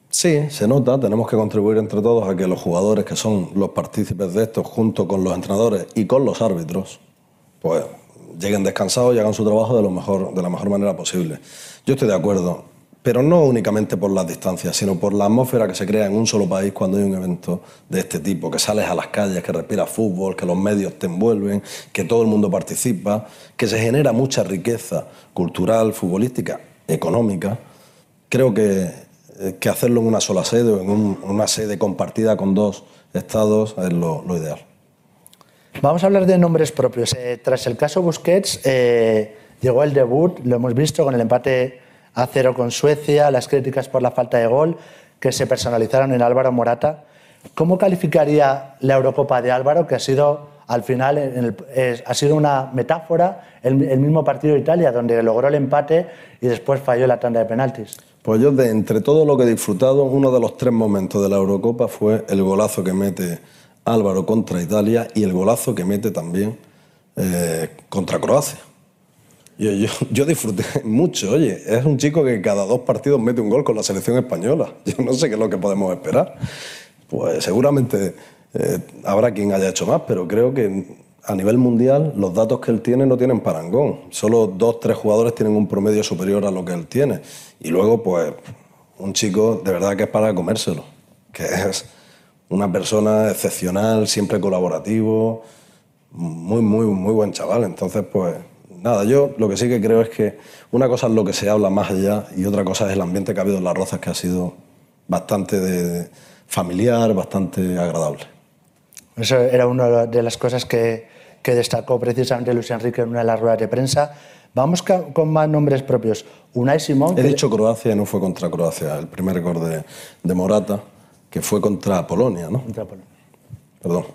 Sí, se nota. Tenemos que contribuir entre todos a que los jugadores que son los partícipes de esto, junto con los entrenadores y con los árbitros, pues lleguen descansados y hagan su trabajo de, la mejor manera posible. Yo estoy de acuerdo, pero no únicamente por las distancias, sino por la atmósfera que se crea en un solo país cuando hay un evento de este tipo, que sales a las calles, que respiras fútbol, que los medios te envuelven, que todo el mundo participa, que se genera mucha riqueza cultural, futbolística, económica. Creo que, eh, que hacerlo en una sola sede o en una sede compartida con dos estados es lo ideal. Vamos a hablar de nombres propios. Eh, tras el caso Busquets, eh, llegó el debut, lo hemos visto con el empate a cero con Suecia, las críticas por la falta de gol que se personalizaron en Álvaro Morata. ¿Cómo calificaría la Eurocopa de Álvaro, que ha sido al final ha sido una metáfora, el, mismo partido de Italia, donde logró el empate y después falló la tanda de penaltis? Pues yo, de entre todo lo que he disfrutado, uno de los tres momentos de la Eurocopa fue el golazo que mete Álvaro contra Italia y el golazo que mete también eh, contra Croacia. Yo, *laughs* yo, disfruté mucho, oye, es un chico que cada dos partidos mete un gol con la selección española. *laughs* Yo no sé qué es lo que podemos esperar. Pues seguramente eh, habrá quien haya hecho más, pero creo que a nivel mundial los datos que él tiene no tienen parangón. Solo dos, tres jugadores tienen un promedio superior a lo que él tiene. Y luego, pues, un chico de verdad que es para comérselo, que es una persona excepcional, siempre colaborativo, muy, muy, muy buen chaval. Entonces, pues nada, yo lo que sí que creo es que una cosa es lo que se habla más allá y otra cosa es el ambiente que ha habido en las Rozas, que ha sido bastante familiar, bastante agradable. Eso era una de las cosas que, que destacó precisamente Luis Enrique en una de las ruedas de prensa. Vamos con más nombres propios. Unai Simón. He dicho Croacia y no fue contra Croacia. El primer de, de, Morata, que fue contra Polonia, ¿no? Contra Polonia. Perdón.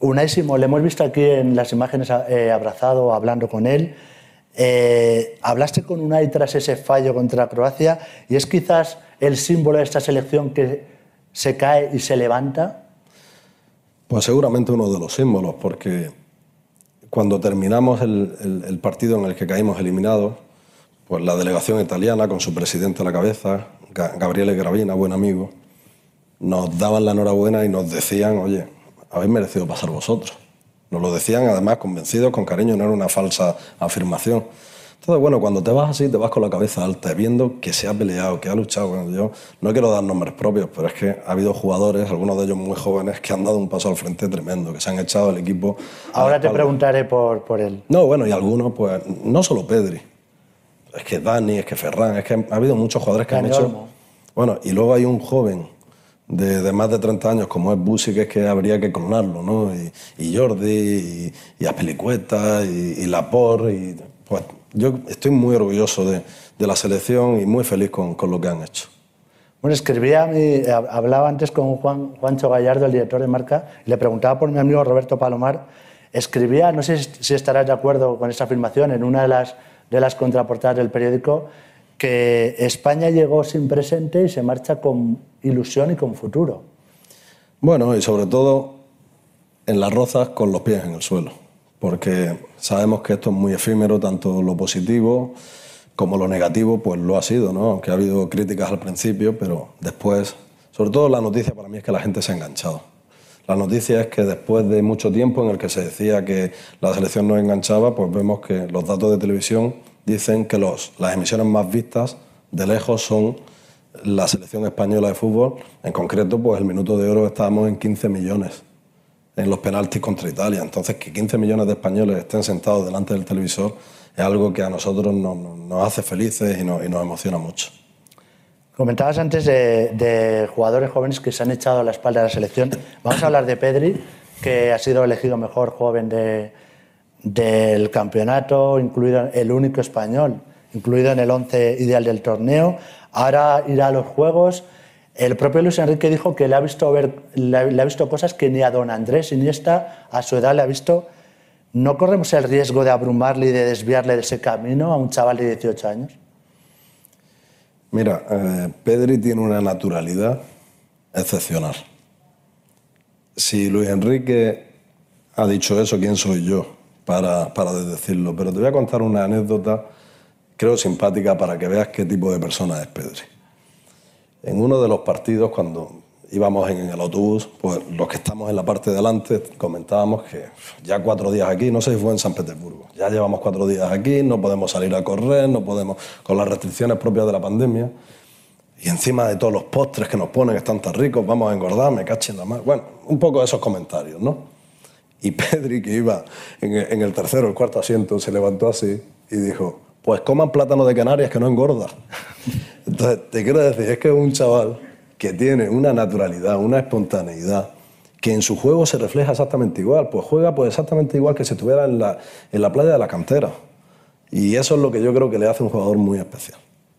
Unai Simón, le hemos visto aquí en las imágenes eh, abrazado, hablando con él. Eh, hablaste con Unai tras ese fallo contra Croacia y es quizás el símbolo de esta selección que se cae y se levanta. Pues seguramente uno de los símbolos, porque cuando terminamos el, el, el partido en el que caímos eliminados, pues la delegación italiana, con su presidente a la cabeza, Gabriele Gravina, buen amigo, nos daban la enhorabuena y nos decían, oye, habéis merecido pasar vosotros. Nos lo decían además convencidos, con cariño, no era una falsa afirmación. Entonces, bueno, cuando te vas así, te vas con la cabeza alta, viendo que se ha peleado, que ha luchado. Bueno, yo no quiero dar nombres propios, pero es que ha habido jugadores, algunos de ellos muy jóvenes, que han dado un paso al frente tremendo, que se han echado al equipo. Ahora te preguntaré por, por él. No, bueno, y algunos, pues, no solo Pedri. Es que Dani, es que Ferran, es que ha habido muchos jugadores que Dani han hecho. Olmo. Bueno, y luego hay un joven de, de, más de 30 años como es Busi, que es que habría que clonarlo, ¿no? Y, y Jordi, y, y Aspelicueta, y, y Laporte, y pues yo estoy muy orgulloso de, de, la selección y muy feliz con, con lo que han hecho. Bueno, escribía, mi, hablaba antes con Juan, Juancho Gallardo, el director de marca, y le preguntaba por mi amigo Roberto Palomar. Escribía, no sé si estarás de acuerdo con esta afirmación, en una de las, de las contraportadas del periódico, que España llegó sin presente y se marcha con ilusión y con futuro. Bueno, y sobre todo en las rozas con los pies en el suelo, porque sabemos que esto es muy efímero, tanto lo positivo como lo negativo, pues lo ha sido, ¿no? Aunque ha habido críticas al principio, pero después, sobre todo la noticia para mí es que la gente se ha enganchado. La noticia es que después de mucho tiempo en el que se decía que la selección no enganchaba, pues vemos que los datos de televisión dicen que los, las emisiones más vistas de lejos son la selección española de fútbol. En concreto, pues el minuto de oro estábamos en 15 millones en los penaltis contra Italia. Entonces, que 15 millones de españoles estén sentados delante del televisor es algo que a nosotros nos, nos hace felices y nos, y nos, emociona mucho. Comentabas antes de, de, jugadores jóvenes que se han echado a la espalda de la selección. Vamos a hablar de Pedri, que ha sido elegido mejor joven de, del campeonato, incluido el único español, incluido en el once ideal del torneo. Ahora irá a los Juegos. El propio Luis Enrique dijo que le ha visto, ver, le, le ha visto cosas que ni a don Andrés Iniesta, a su edad, le ha visto. ¿No corremos el riesgo de abrumarle y de desviarle de ese camino a un chaval de 18 años? Mira, eh, Pedri tiene una naturalidad excepcional. Si Luis Enrique ha dicho eso, ¿quién soy yo para, para decirlo? Pero te voy a contar una anécdota, creo simpática, para que veas qué tipo de persona es Pedri. En uno de los partidos, cuando íbamos en el autobús, pues los que estamos en la parte de adelante comentábamos que ya cuatro días aquí, no sé si fue en San Petersburgo, ya llevamos cuatro días aquí, no podemos salir a correr, no podemos, con las restricciones propias de la pandemia, y encima de todos los postres que nos ponen están tan ricos, vamos a engordar, me cachen la mano. Bueno, un poco de esos comentarios, ¿no? Y *laughs* Pedri, que iba en el, tercero o el cuarto asiento, se levantó así y dijo, pues coman plátano de Canarias que no engorda. *laughs* Entonces, te quiero decir, es que es un chaval que tiene una naturalidad, una espontaneidad, que en su juego se refleja exactamente igual. Pues juega pues exactamente igual que si estuviera en la, en la playa de la cantera. Y eso es lo que yo creo que le hace un jugador muy especial.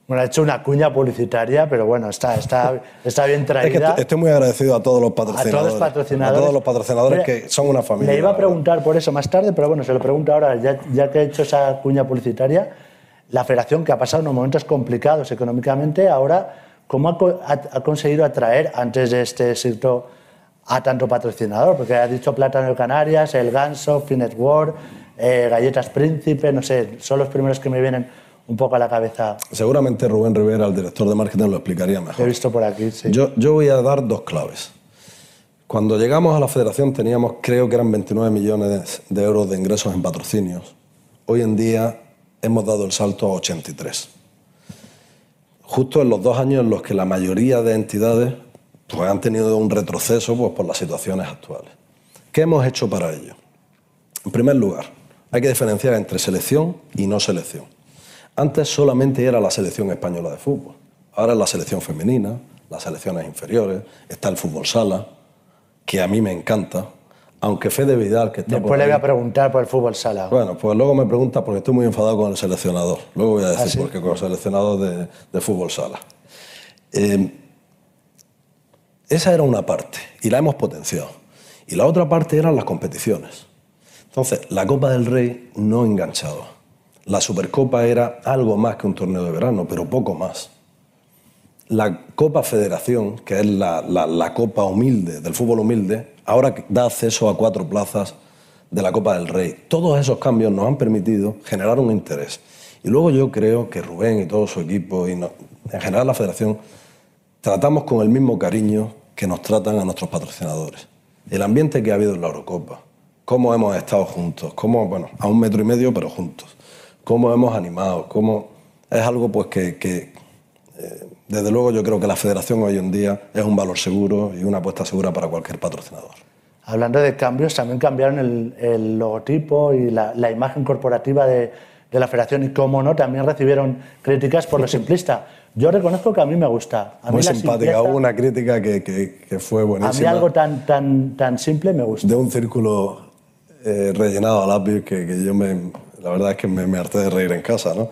Bueno, ha hecho una cuña publicitaria, pero bueno, está, está, está bien traída. Es que estoy muy agradecido a todos los patrocinadores. A todos los patrocinadores. A todos los patrocinadores Mira, que son una familia. Le iba a preguntar por eso más tarde, pero bueno, se lo pregunto ahora, ya, ya que ha hecho esa cuña publicitaria. La federación, que ha pasado unos momentos complicados económicamente, ahora ¿Cómo ha, ha, ha, conseguido atraer antes de este éxito a tanto patrocinador? Porque ha dicho Plátano de Canarias, El Ganso, Finet World, eh, Galletas Príncipe, no sé, son los primeros que me vienen un poco a la cabeza. Seguramente Rubén Rivera, el director de marketing, lo explicaría mejor. He visto por aquí, sí. Yo, yo voy a dar dos claves. Cuando llegamos a la federación teníamos, creo que eran 29 millones de euros de ingresos en patrocinios. Hoy en día hemos dado el salto a 83 justo en los dos años en los que la mayoría de entidades pues, han tenido un retroceso pues, por las situaciones actuales. ¿Qué hemos hecho para ello? En primer lugar, hay que diferenciar entre selección y no selección. Antes solamente era la selección española de fútbol, ahora es la selección femenina, las selecciones inferiores, está el fútbol sala, que a mí me encanta, aunque Fede Vidal, que está Después por le voy ahí- a preguntar por el fútbol sala. Bueno, pues luego me pregunta porque estoy muy enfadado con el seleccionador. Luego voy a decir ¿Ah, sí? por qué con el seleccionador de, de fútbol sala. Eh, esa era una parte y la hemos potenciado. Y la otra parte eran las competiciones. Entonces, la Copa del Rey no enganchaba. La Supercopa era algo más que un torneo de verano, pero poco más. La Copa Federación, que es la, copa humilde, del fútbol humilde, ahora da acceso a cuatro plazas de la Copa del Rey. Todos esos cambios nos han permitido generar un interés. Y luego yo creo que Rubén y todo su equipo, y en general la Federación, tratamos con el mismo cariño que nos tratan a nuestros patrocinadores. El ambiente que ha habido en la Eurocopa, cómo hemos estado juntos, cómo, bueno, a un metro y medio, pero juntos, cómo hemos animado, cómo es algo pues que, que, eh, desde luego yo creo que la federación hoy en día es un valor seguro y una apuesta segura para cualquier patrocinador. Hablando de cambios, también cambiaron el, el logotipo y la, la imagen corporativa de, de la federación y, cómo no, también recibieron críticas por lo *laughs* simplista. Yo reconozco que a mí me gusta. A mí Muy la simpática, hubo una crítica que, que- que fue A mí buenísima. algo tan, tan, tan simple me gusta. de un círculo eh, rellenado a lápiz que, que yo me, la verdad es que me, harté de reír en casa, ¿no?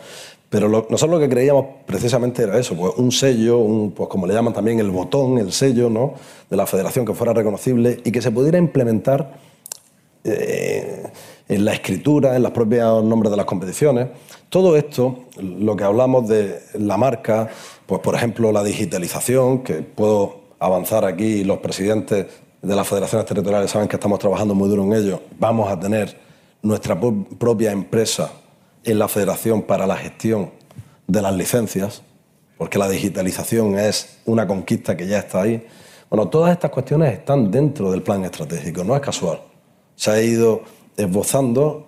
Pero lo- nosotros lo que creíamos precisamente era eso, pues un sello, un, pues como le llaman también el botón, el sello, ¿no? De la federación que fuera reconocible y que se pudiera implementar eh, en la escritura, en los propios nombres de las competiciones. Todo esto, lo que hablamos de la marca, pues por ejemplo la digitalización, que puedo avanzar aquí, los presidentes de las federaciones territoriales saben que estamos trabajando muy duro en ello, vamos a tener nuestra propia empresa en la federación para la gestión de las licencias, porque la digitalización es una conquista que ya está ahí. Bueno, todas estas cuestiones están dentro del plan estratégico, no es casual. Se ha ido esbozando,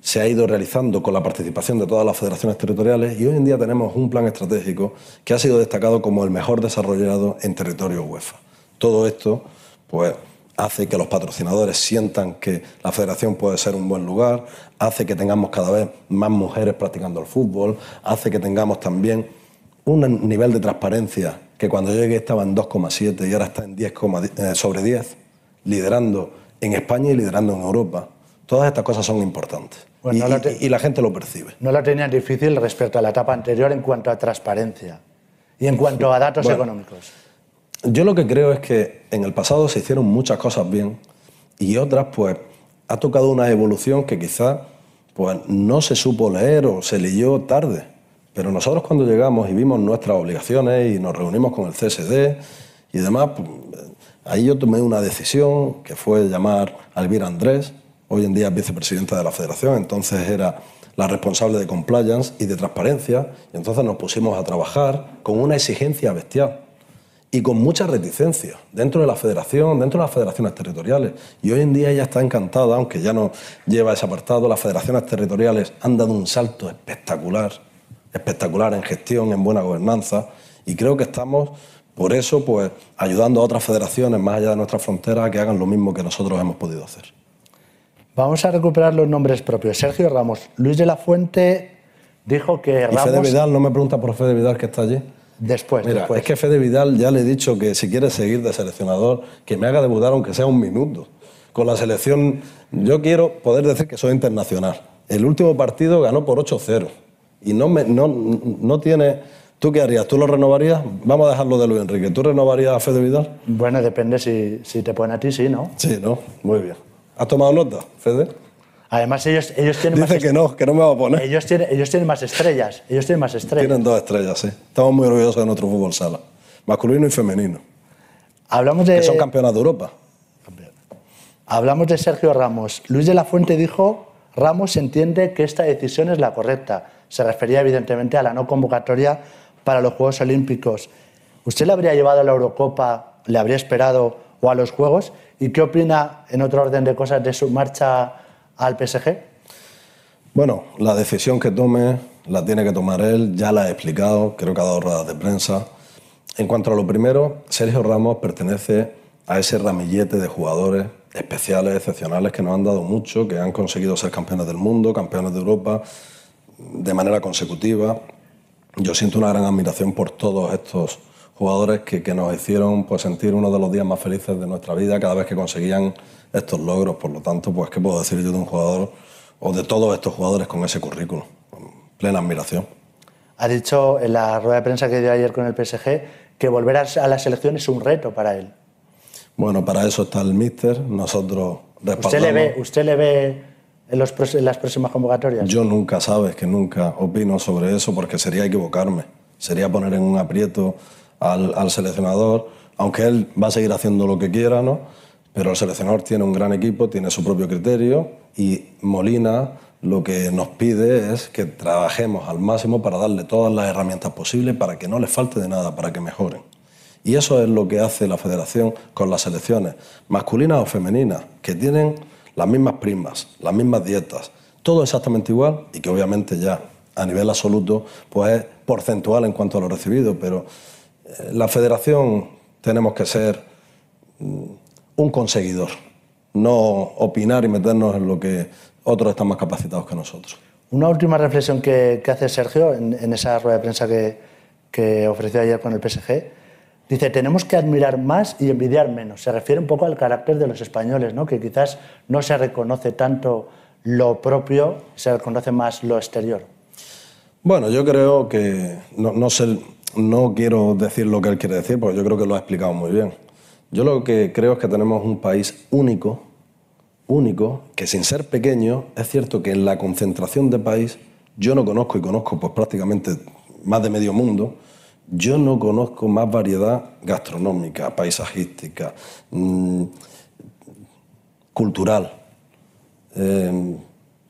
se ha ido realizando con la participación de todas las federaciones territoriales y hoy en día tenemos un plan estratégico que ha sido destacado como el mejor desarrollado en territorio UEFA. Todo esto, pues, hace que los patrocinadores sientan que la federación puede ser un buen lugar, hace que tengamos cada vez más mujeres practicando el fútbol, hace que tengamos también un nivel de transparencia que cuando yo llegué estaba en 2,7 y ahora está en 10, eh, sobre 10, liderando en España y liderando en Europa. Todas estas cosas son importantes y, no la gente lo percibe. No lo tenían difícil respecto a la etapa anterior en cuanto a transparencia y en cuanto a datos Bueno. económicos. Yo lo que creo es que en el pasado se hicieron muchas cosas bien y otras, pues, ha tocado una evolución que quizás pues, no se supo leer o se leyó tarde. Pero nosotros cuando llegamos y vimos nuestras obligaciones y nos reunimos con el CSD y demás, pues, ahí yo tomé una decisión que fue llamar a Elvira Andrés, hoy en día es vicepresidenta de la federación, entonces era la responsable de compliance y de transparencia, y entonces nos pusimos a trabajar con una exigencia bestial y con mucha reticencia dentro de la federación, dentro de las federaciones territoriales. Y hoy en día ella está encantada, aunque ya no lleva ese apartado, las federaciones territoriales han dado un salto espectacular, espectacular en gestión, en buena gobernanza, y creo que estamos, por eso, pues ayudando a otras federaciones más allá de nuestras fronteras a que hagan lo mismo que nosotros hemos podido hacer. Vamos a recuperar los nombres propios. Sergio Ramos. Luis de la Fuente dijo que Y Ramos... Fede Vidal, no me pregunta por Fede Vidal que está allí. Después, Mira, después. es que Fede Vidal ya le he dicho que si quiere seguir de seleccionador, que me haga debutar aunque sea un minuto. Con la selección, yo quiero poder decir que soy internacional. El último partido ganó por 8-0 y no, me, no, no tiene... ¿Tú qué harías? ¿Tú lo renovarías? Vamos a dejarlo de Luis Enrique. ¿Tú renovarías a Fede Vidal? Bueno, depende si, si te ponen a ti, sí, ¿no? Sí, ¿no? Muy bien. ¿Has tomado nota, Fede? Además, ellos, ellos tienen Dice más... que no, que no me va a poner. Ellos tienen, ellos tienen más estrellas. Ellos tienen más estrellas. Tienen dos estrellas, sí. Estamos muy orgullosos de nuestro fútbol sala. Masculino y femenino. Hablamos de... Que son campeonas de Europa. Hablamos de Sergio Ramos. Luis de la Fuente dijo, Ramos entiende que esta decisión es la correcta. Se refería evidentemente a la no convocatoria para los Juegos Olímpicos. ¿Usted le habría llevado a la Eurocopa, le habría esperado o a los Juegos? ¿Y qué opina, en otro orden de cosas, de su marcha al PSG? Bueno, la decisión que tome la tiene que tomar él, ya la he explicado, creo que ha dado ruedas de prensa. En cuanto a lo primero, Sergio Ramos pertenece a ese ramillete de jugadores especiales, excepcionales, que nos han dado mucho, que han conseguido ser campeones del mundo, campeones de Europa, de manera consecutiva. Yo siento una gran admiración por todos estos jugadores que, nos hicieron pues, sentir uno de los días más felices de nuestra vida cada vez que conseguían estos logros. Por lo tanto, pues, ¿qué puedo decir yo de un jugador o de todos estos jugadores con ese currículum? Plena admiración. Ha dicho en la rueda de prensa que dio ayer con el PSG que volver a la selección es un reto para él. Bueno, para eso está el míster. Nosotros respaldamos. ¿Usted le ve, usted le ve en, los, en las próximas convocatorias? Yo nunca, sabes, que nunca opino sobre eso porque sería equivocarme. Sería poner en un aprieto al, al seleccionador, aunque él va a seguir haciendo lo que quiera, ¿no? Pero el seleccionador tiene un gran equipo, tiene su propio criterio y Molina lo que nos pide es que trabajemos al máximo para darle todas las herramientas posibles para que no les falte de nada, para que mejoren. Y eso es lo que hace la federación con las selecciones, masculinas o femeninas, que tienen las mismas primas, las mismas dietas, todo exactamente igual y que obviamente ya a nivel absoluto pues es porcentual en cuanto a lo recibido, pero eh, la federación tenemos que ser mm, un conseguidor, no opinar y meternos en lo que otros están más capacitados que nosotros. Una última reflexión que, que hace Sergio en, en esa rueda de prensa que, que ofreció ayer con el PSG. Dice, tenemos que admirar más y envidiar menos. Se refiere un poco al carácter de los españoles, ¿no? que quizás no se reconoce tanto lo propio, se reconoce más lo exterior. Bueno, yo creo que no, no sé, no quiero decir lo que él quiere decir, porque yo creo que lo ha explicado muy bien. Yo lo que creo es que tenemos un país único, único, que sin ser pequeño, es cierto que en la concentración de país, yo no conozco y conozco pues prácticamente más de medio mundo, yo no conozco más variedad gastronómica, paisajística, mm, cultural, eh,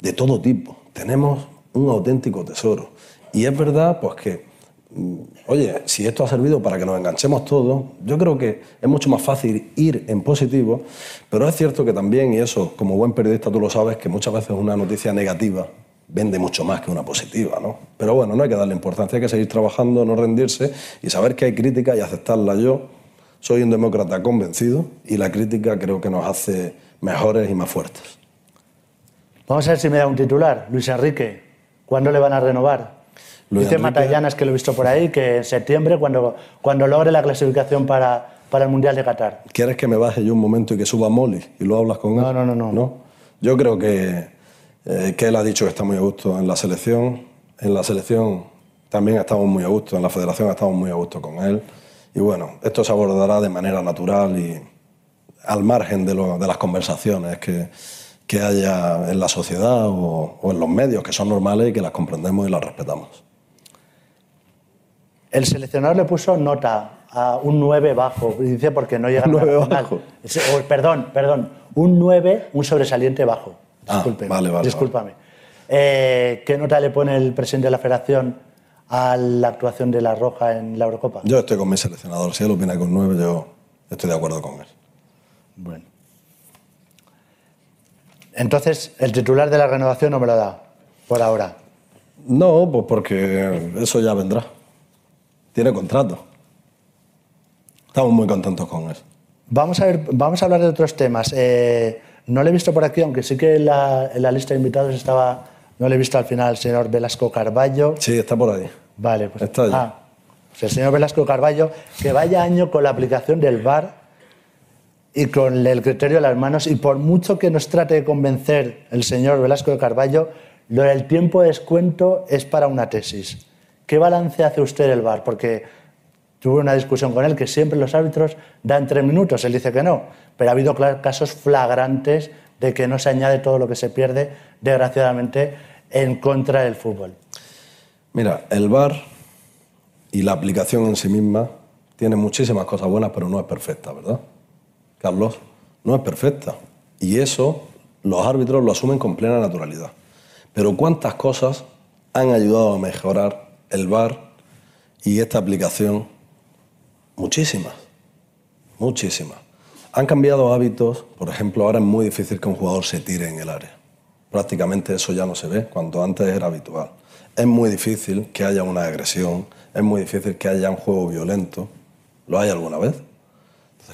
de todo tipo. Tenemos un auténtico tesoro. Y es verdad, pues que, oye, si esto ha servido para que nos enganchemos todos, yo creo que es mucho más fácil ir en positivo, pero es cierto que también, y eso como buen periodista tú lo sabes, que muchas veces una noticia negativa vende mucho más que una positiva, ¿no? Pero bueno, no hay que darle importancia, hay que seguir trabajando, no rendirse y saber que hay crítica y aceptarla. Yo soy un demócrata convencido y la crítica creo que nos hace mejores y más fuertes. Vamos a ver si me da un titular. Luis Enrique, ¿cuándo le van a renovar? Luis Dice Enrique- Matallanas, que lo he visto por ahí, que en septiembre, cuando, cuando logre la clasificación para, para el Mundial de Qatar. ¿Quieres que me baje yo un momento y que suba Molly y lo hablas con él? No, no, no, no. Yo creo que, eh, que él ha dicho que está muy a gusto en la selección. En la selección también estamos muy a gusto, en la federación estamos muy a gusto con él. Y bueno, esto se abordará de manera natural y al margen de, lo- de las conversaciones que, que haya en la sociedad o, o en los medios, que son normales y que las comprendemos y las respetamos. El seleccionador le puso nota a un 9 bajo, dice porque no llega a la 9 final. bajo. O, perdón, perdón, un 9, un sobresaliente bajo. Ah, Discúlpeme, vale, vale, discúlpame. Eh, ¿Qué nota le pone el presidente de la federación a la actuación de La Roja en la Eurocopa? Yo estoy con mi seleccionador. Si él opina con nueve, yo estoy de acuerdo con él. Bueno. Entonces, el titular de la renovación no me lo da, por ahora. No, pues porque eso ya vendrá. Tiene contrato. Estamos muy contentos con él. Vamos a, ver, vamos a hablar de otros temas. Eh, no le he visto por aquí, aunque sí que en la, en la lista de invitados estaba, no le he visto al final al señor Velasco Carballo. Sí, está por ahí. Vale, pues. Está allí. ah, pues el señor Velasco Carballo, que vaya año con la aplicación del VAR y con el criterio de las manos, y por mucho que nos trate de convencer el señor Velasco de Carballo, lo del tiempo de descuento es para una tesis. ¿Qué balance hace usted del VAR? Porque tuve una discusión con él que siempre los árbitros dan tres minutos, él dice que no, pero ha habido casos flagrantes de que no se añade todo lo que se pierde, desgraciadamente, en contra del fútbol. Mira, el VAR y la aplicación en sí misma tiene muchísimas cosas buenas, pero no es perfecta, ¿verdad? Carlos, no es perfecta. Y eso los árbitros lo asumen con plena naturalidad. Pero ¿cuántas cosas han ayudado a mejorar el VAR y esta aplicación? Muchísimas, muchísimas. Han cambiado hábitos, por ejemplo, ahora es muy difícil que un jugador se tire en el área. Prácticamente eso ya no se ve, cuando antes era habitual. Es muy difícil que haya una agresión, es muy difícil que haya un juego violento. ¿Lo hay alguna vez?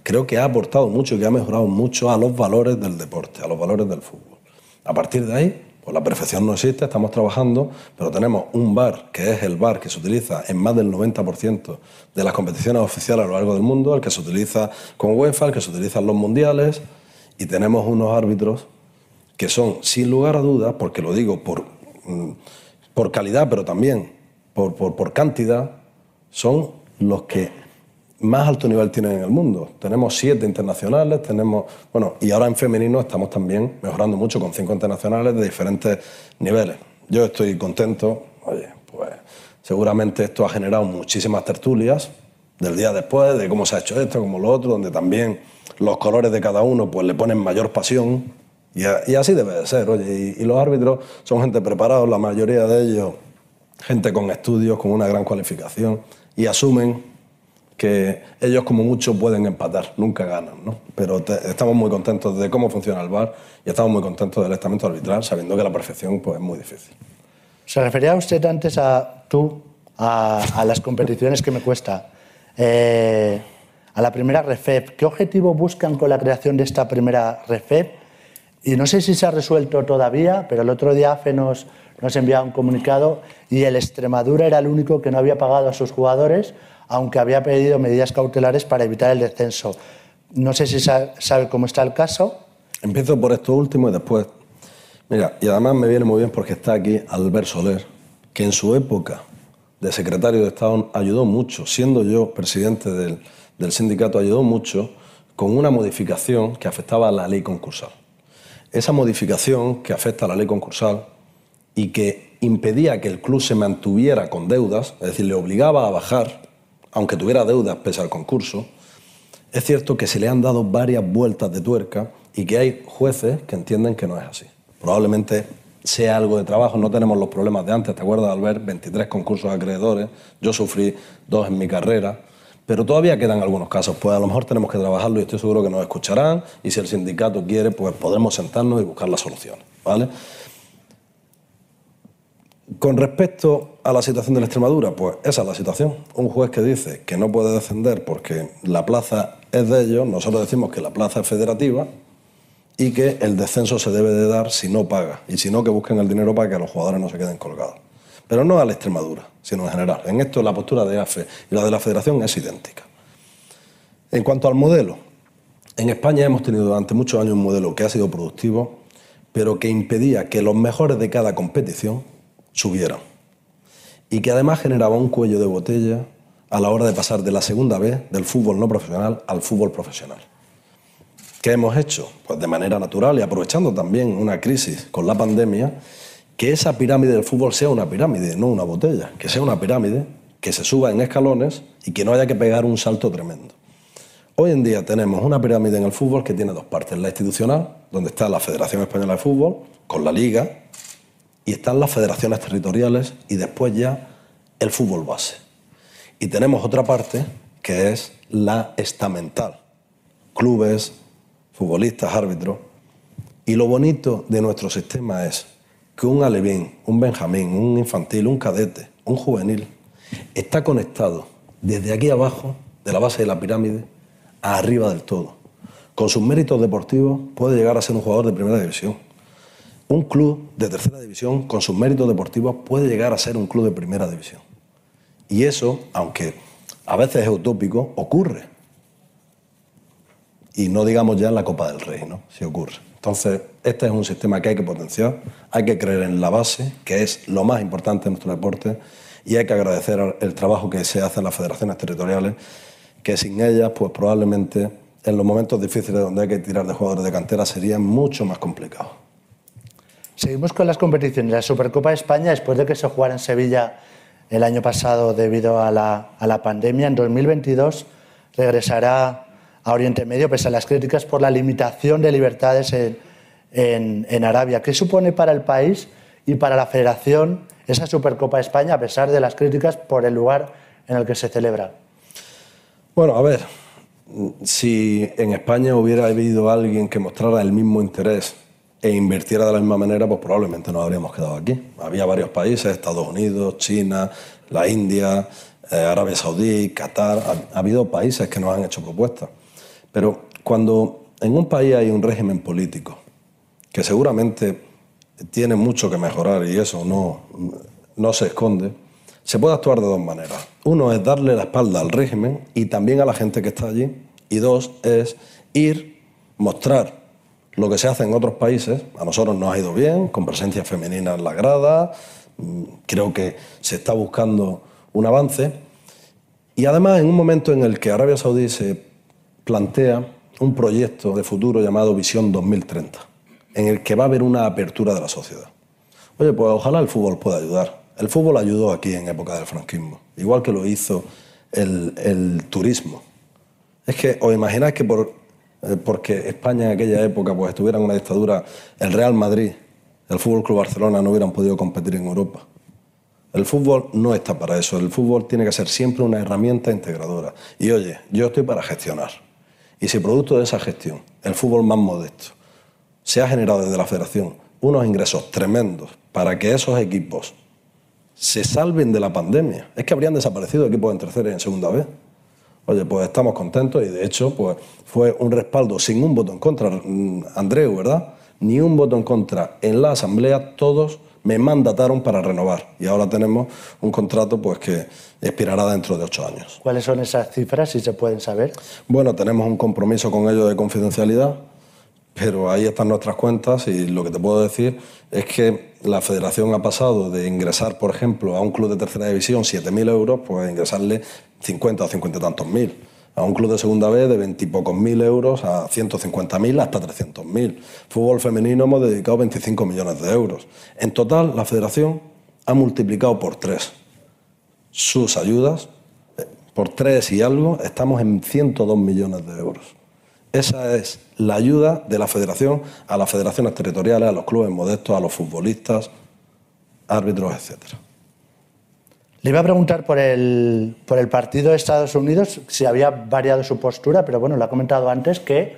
Creo que ha aportado mucho que ha mejorado mucho a los valores del deporte, a los valores del fútbol. A partir de ahí, Pues la perfección no existe, estamos trabajando, pero tenemos un bar, que es el bar que se utiliza en más del 90% de las competiciones oficiales a lo largo del mundo, el que se utiliza con UEFA, el que se utiliza en los mundiales, y tenemos unos árbitros que son, sin lugar a dudas, porque lo digo por, mm, por calidad, pero también por, por, por cantidad, son los que más alto nivel tienen en el mundo. Tenemos siete internacionales, tenemos, bueno, y ahora en femenino estamos también mejorando mucho con cinco internacionales de diferentes niveles. Yo estoy contento, oye, pues seguramente esto ha generado muchísimas tertulias del día después, de cómo se ha hecho esto, como lo otro, donde también los colores de cada uno pues le ponen mayor pasión y así debe de ser, oye, y, y los árbitros son gente preparada, la mayoría de ellos gente con estudios, con una gran cualificación y asumen que ellos como mucho pueden empatar, nunca ganan, ¿no? Pero estamos muy contentos de cómo funciona el VAR y estamos muy contentos del estamento arbitral, sabiendo que la perfección pues, es muy difícil. Se refería usted antes a tú, a, a las competiciones que me cuesta. Eh, a la primera REFEP. ¿Qué objetivo buscan con la creación de esta primera REFEP? Y no sé si se ha resuelto todavía, pero el otro día AFE nos, nos enviaba un comunicado y el Extremadura era el único que no había pagado a sus jugadores, aunque había pedido medidas cautelares para evitar el descenso. No sé si sa- sabe cómo está el caso. Empiezo por esto último y después. Mira, y además me viene muy bien porque está aquí Albert Soler, que en su época de secretario de Estado ayudó mucho, siendo yo presidente del, del sindicato, ayudó mucho con una modificación que afectaba a la ley concursal. Esa modificación que afecta a la ley concursal y que impedía que el club se mantuviera con deudas, es decir, le obligaba a bajar, aunque tuviera deudas pese al concurso, es cierto que se le han dado varias vueltas de tuerca y que hay jueces que entienden que no es así. Probablemente sea algo de trabajo, no tenemos los problemas de antes, ¿te acuerdas, Albert? 23 concursos acreedores, yo sufrí dos en mi carrera, pero todavía quedan algunos casos, pues a lo mejor tenemos que trabajarlo y estoy seguro que nos escucharán y si el sindicato quiere, pues podremos sentarnos y buscar las soluciones, ¿vale? Con respecto a la situación de la Extremadura, pues esa es la situación. Un juez que dice que no puede descender porque la plaza es de ellos, nosotros decimos que la plaza es federativa y que el descenso se debe de dar si no paga y si no que busquen el dinero para que los jugadores no se queden colgados. Pero no a la Extremadura, sino en general. En esto la postura de AFE y la de la Federación es idéntica. En cuanto al modelo, en España hemos tenido durante muchos años un modelo que ha sido productivo, pero que impedía que los mejores de cada competición subieran. Y que además generaba un cuello de botella a la hora de pasar de la segunda vez del fútbol no profesional al fútbol profesional. ¿Qué hemos hecho? Pues de manera natural y aprovechando también una crisis con la pandemia, que esa pirámide del fútbol sea una pirámide, no una botella, que sea una pirámide, que se suba en escalones y que no haya que pegar un salto tremendo. Hoy en día tenemos una pirámide en el fútbol que tiene dos partes, la institucional, donde está la Federación Española de Fútbol, con la Liga, y están las federaciones territoriales y después ya el fútbol base. Y tenemos otra parte que es la estamental, clubes, futbolistas, árbitros. Y lo bonito de nuestro sistema es que un alevín, un benjamín, un infantil, un cadete, un juvenil, está conectado desde aquí abajo, de la base de la pirámide, a arriba del todo. Con sus méritos deportivos puede llegar a ser un jugador de primera división. Un club de tercera división, con sus méritos deportivos, puede llegar a ser un club de primera división. Y eso, aunque a veces es utópico, ocurre. Y no digamos ya en la Copa del Rey, ¿no? Si ocurre. Entonces, este es un sistema que hay que potenciar, hay que creer en la base, que es lo más importante en nuestro deporte, y hay que agradecer el trabajo que se hace en las federaciones territoriales, que sin ellas, pues probablemente en los momentos difíciles donde hay que tirar de jugadores de cantera sería mucho más complicado. Seguimos con las competiciones. La Supercopa de España, después de que se jugara en Sevilla el año pasado debido a la, a la pandemia, en 2022 regresará a Oriente Medio, pese a las críticas por la limitación de libertades en, en, en Arabia. ¿Qué supone para el país y para la Federación esa Supercopa de España, a pesar de las críticas por el lugar en el que se celebra? Bueno, a ver, si en España hubiera habido alguien que mostrara el mismo interés e invirtiera de la misma manera, pues probablemente nos habríamos quedado aquí. Había varios países, Estados Unidos, China, la India, eh, Arabia Saudí, Qatar, ha, ha, habido países que nos han hecho propuestas. Pero cuando en un país hay un régimen político que seguramente tiene mucho que mejorar y eso no, no se esconde, se puede actuar de dos maneras. Uno es darle la espalda al régimen y también a la gente que está allí. Y dos es ir, mostrar lo que se hace en otros países. A nosotros nos ha ido bien, con presencia femenina en la grada. Mm, creo que se está buscando un avance. Y además en un momento en el que Arabia Saudí se plantea un proyecto de futuro llamado Visión 2030, en el que va a haber una apertura de la sociedad. Oye, pues ojalá el fútbol pueda ayudar. El fútbol ayudó aquí en época del franquismo, igual que lo hizo el, turismo. Es que os imagináis que por, porque España en aquella época pues, estuviera en una dictadura, el Real Madrid, el Fútbol Club Barcelona no hubieran podido competir en Europa. El fútbol no está para eso. El fútbol tiene que ser siempre una herramienta integradora. Y oye, yo estoy para gestionar. Y si producto de esa gestión, el fútbol más modesto, se ha generado desde la federación unos ingresos tremendos para que esos equipos se salven de la pandemia. Es que habrían desaparecido equipos en tercera y en segunda vez. Oye, pues estamos contentos y de hecho pues fue un respaldo sin un voto en contra, mm, Andreu, ¿verdad? Ni un voto en contra. En la asamblea todos me mandataron para renovar y ahora tenemos un contrato pues que expirará dentro de ocho años. ¿Cuáles son esas cifras, si se pueden saber? Bueno, tenemos un compromiso con ellos de confidencialidad pero ahí están nuestras cuentas y lo que te puedo decir es que la federación ha pasado de ingresar, por ejemplo, a un club de tercera división 7.000 euros, pues a ingresarle 50 o 50 y tantos mil. A un club de segunda B de 20 y pocos mil euros a 150.000 hasta 300.000. Fútbol femenino hemos dedicado 25 millones de euros. En total, la federación ha multiplicado por tres sus ayudas, eh, por tres y algo, estamos en 102 millones de euros. Esa es la ayuda de la federación a las federaciones territoriales, a los clubes modestos, a los futbolistas, árbitros, etc. Le iba a preguntar por el, por el partido de Estados Unidos si había variado su postura, pero bueno, lo ha comentado antes que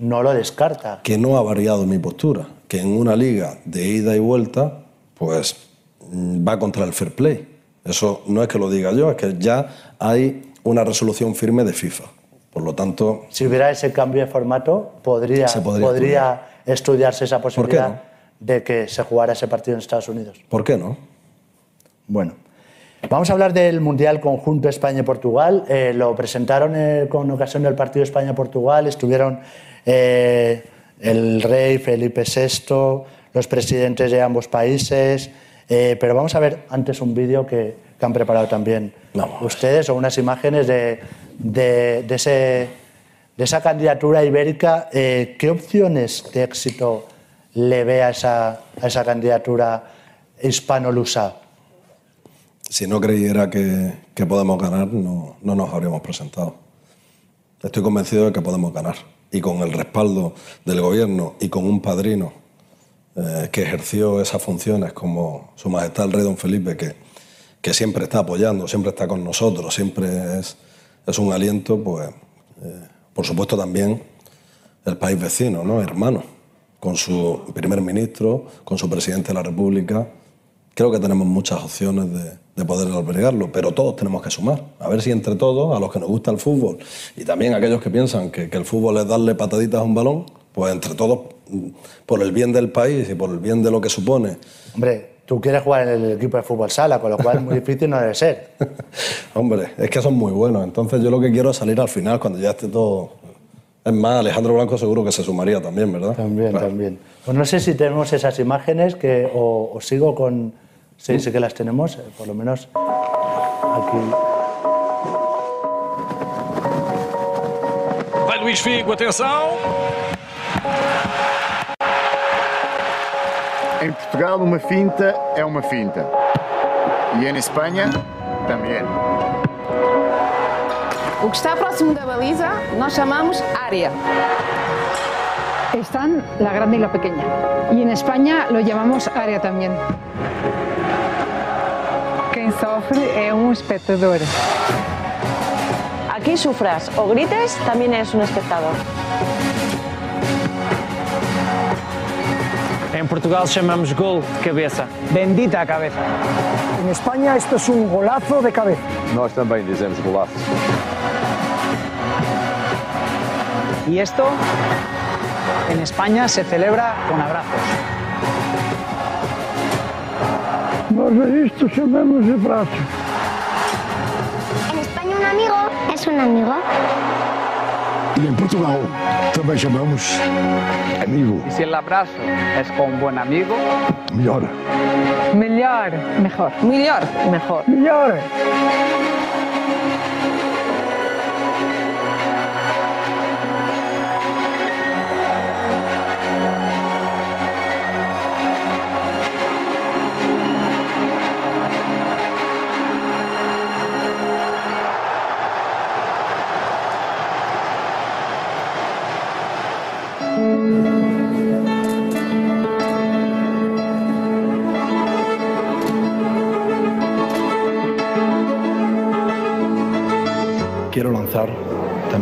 no lo descarta. Que no ha variado mi postura, que en una liga de ida y vuelta, pues mm, va contra el fair play. Eso no es que lo diga yo, es que ya hay una resolución firme de FIFA. Por lo tanto... Si hubiera ese cambio de formato, podría, podría, estudiarse esa posibilidad de que se jugara ese partido en Estados Unidos. ¿Por qué no? Bueno, vamos a hablar del Mundial Conjunto España Portugal. Eh, lo presentaron eh, con ocasión del partido España-Portugal. Estuvieron eh, el rey Felipe VI, los presidentes de ambos países. pero vamos a ver antes un vídeo que, que han preparado también ustedes o unas imágenes de, de, ese, de esa candidatura ibérica. ¿Qué opciones de éxito le ve a esa, a esa candidatura hispano-lusa? Si no creyera que, que podemos ganar, no, no, nos habríamos presentado. Estoy convencido de que podemos ganar. Y con el respaldo del gobierno y con un padrino eh, que ejerció esas funciones como Su Majestad el Rey Don Felipe, que, siempre está apoyando, siempre está con nosotros, siempre es, es un aliento, pues, eh, por supuesto también el país vecino, ¿no? hermano, con su primer ministro, con su presidente de la República. Creo que tenemos muchas opciones de, de poder albergarlo, pero todos tenemos que sumar. A ver si entre todos, a los que nos gusta el fútbol y también a aquellos que piensan que, que el fútbol es darle pataditas a un balón, pues entre todos, por el bien del país y por el bien de lo que supone. Hombre, tú quieres jugar en el equipo de fútbol sala, con lo cual es muy *laughs* difícil no debe ser. Hombre, es que son muy buenos. Entonces yo lo que quiero es salir al final cuando ya esté todo... Es más, Alejandro Blanco seguro que se sumaría también, ¿verdad? También, también. Pues no sé si tenemos esas imágenes que, o, sigo con... Sí, sí que las tenemos, eh, por lo menos aquí. Vai Luís Figo, atenção! Em Portugal, uma finta é uma finta. E em Espanha, também. O que está próximo da baliza nós chamamos área. Están la grande y la pequeña. Y en España lo llamamos área también. quem sofre é um espectador. Aquí sufras o grites, también eres un espectador. En Portugal chamamos gol de cabeça. Bendita a cabeça. En España esto es un golazo de cabeza. Nós também dizemos golazo. Y esto en España se celebra con abrazos. Nós a isto chamamos de prato. En España un amigo es un amigo. E em Portugal também chamamos amigo. Y si el abrazo es con un buen amigo, Melhor. Melhor. Mejor. Melhor. Mejor. Melhor. Quiero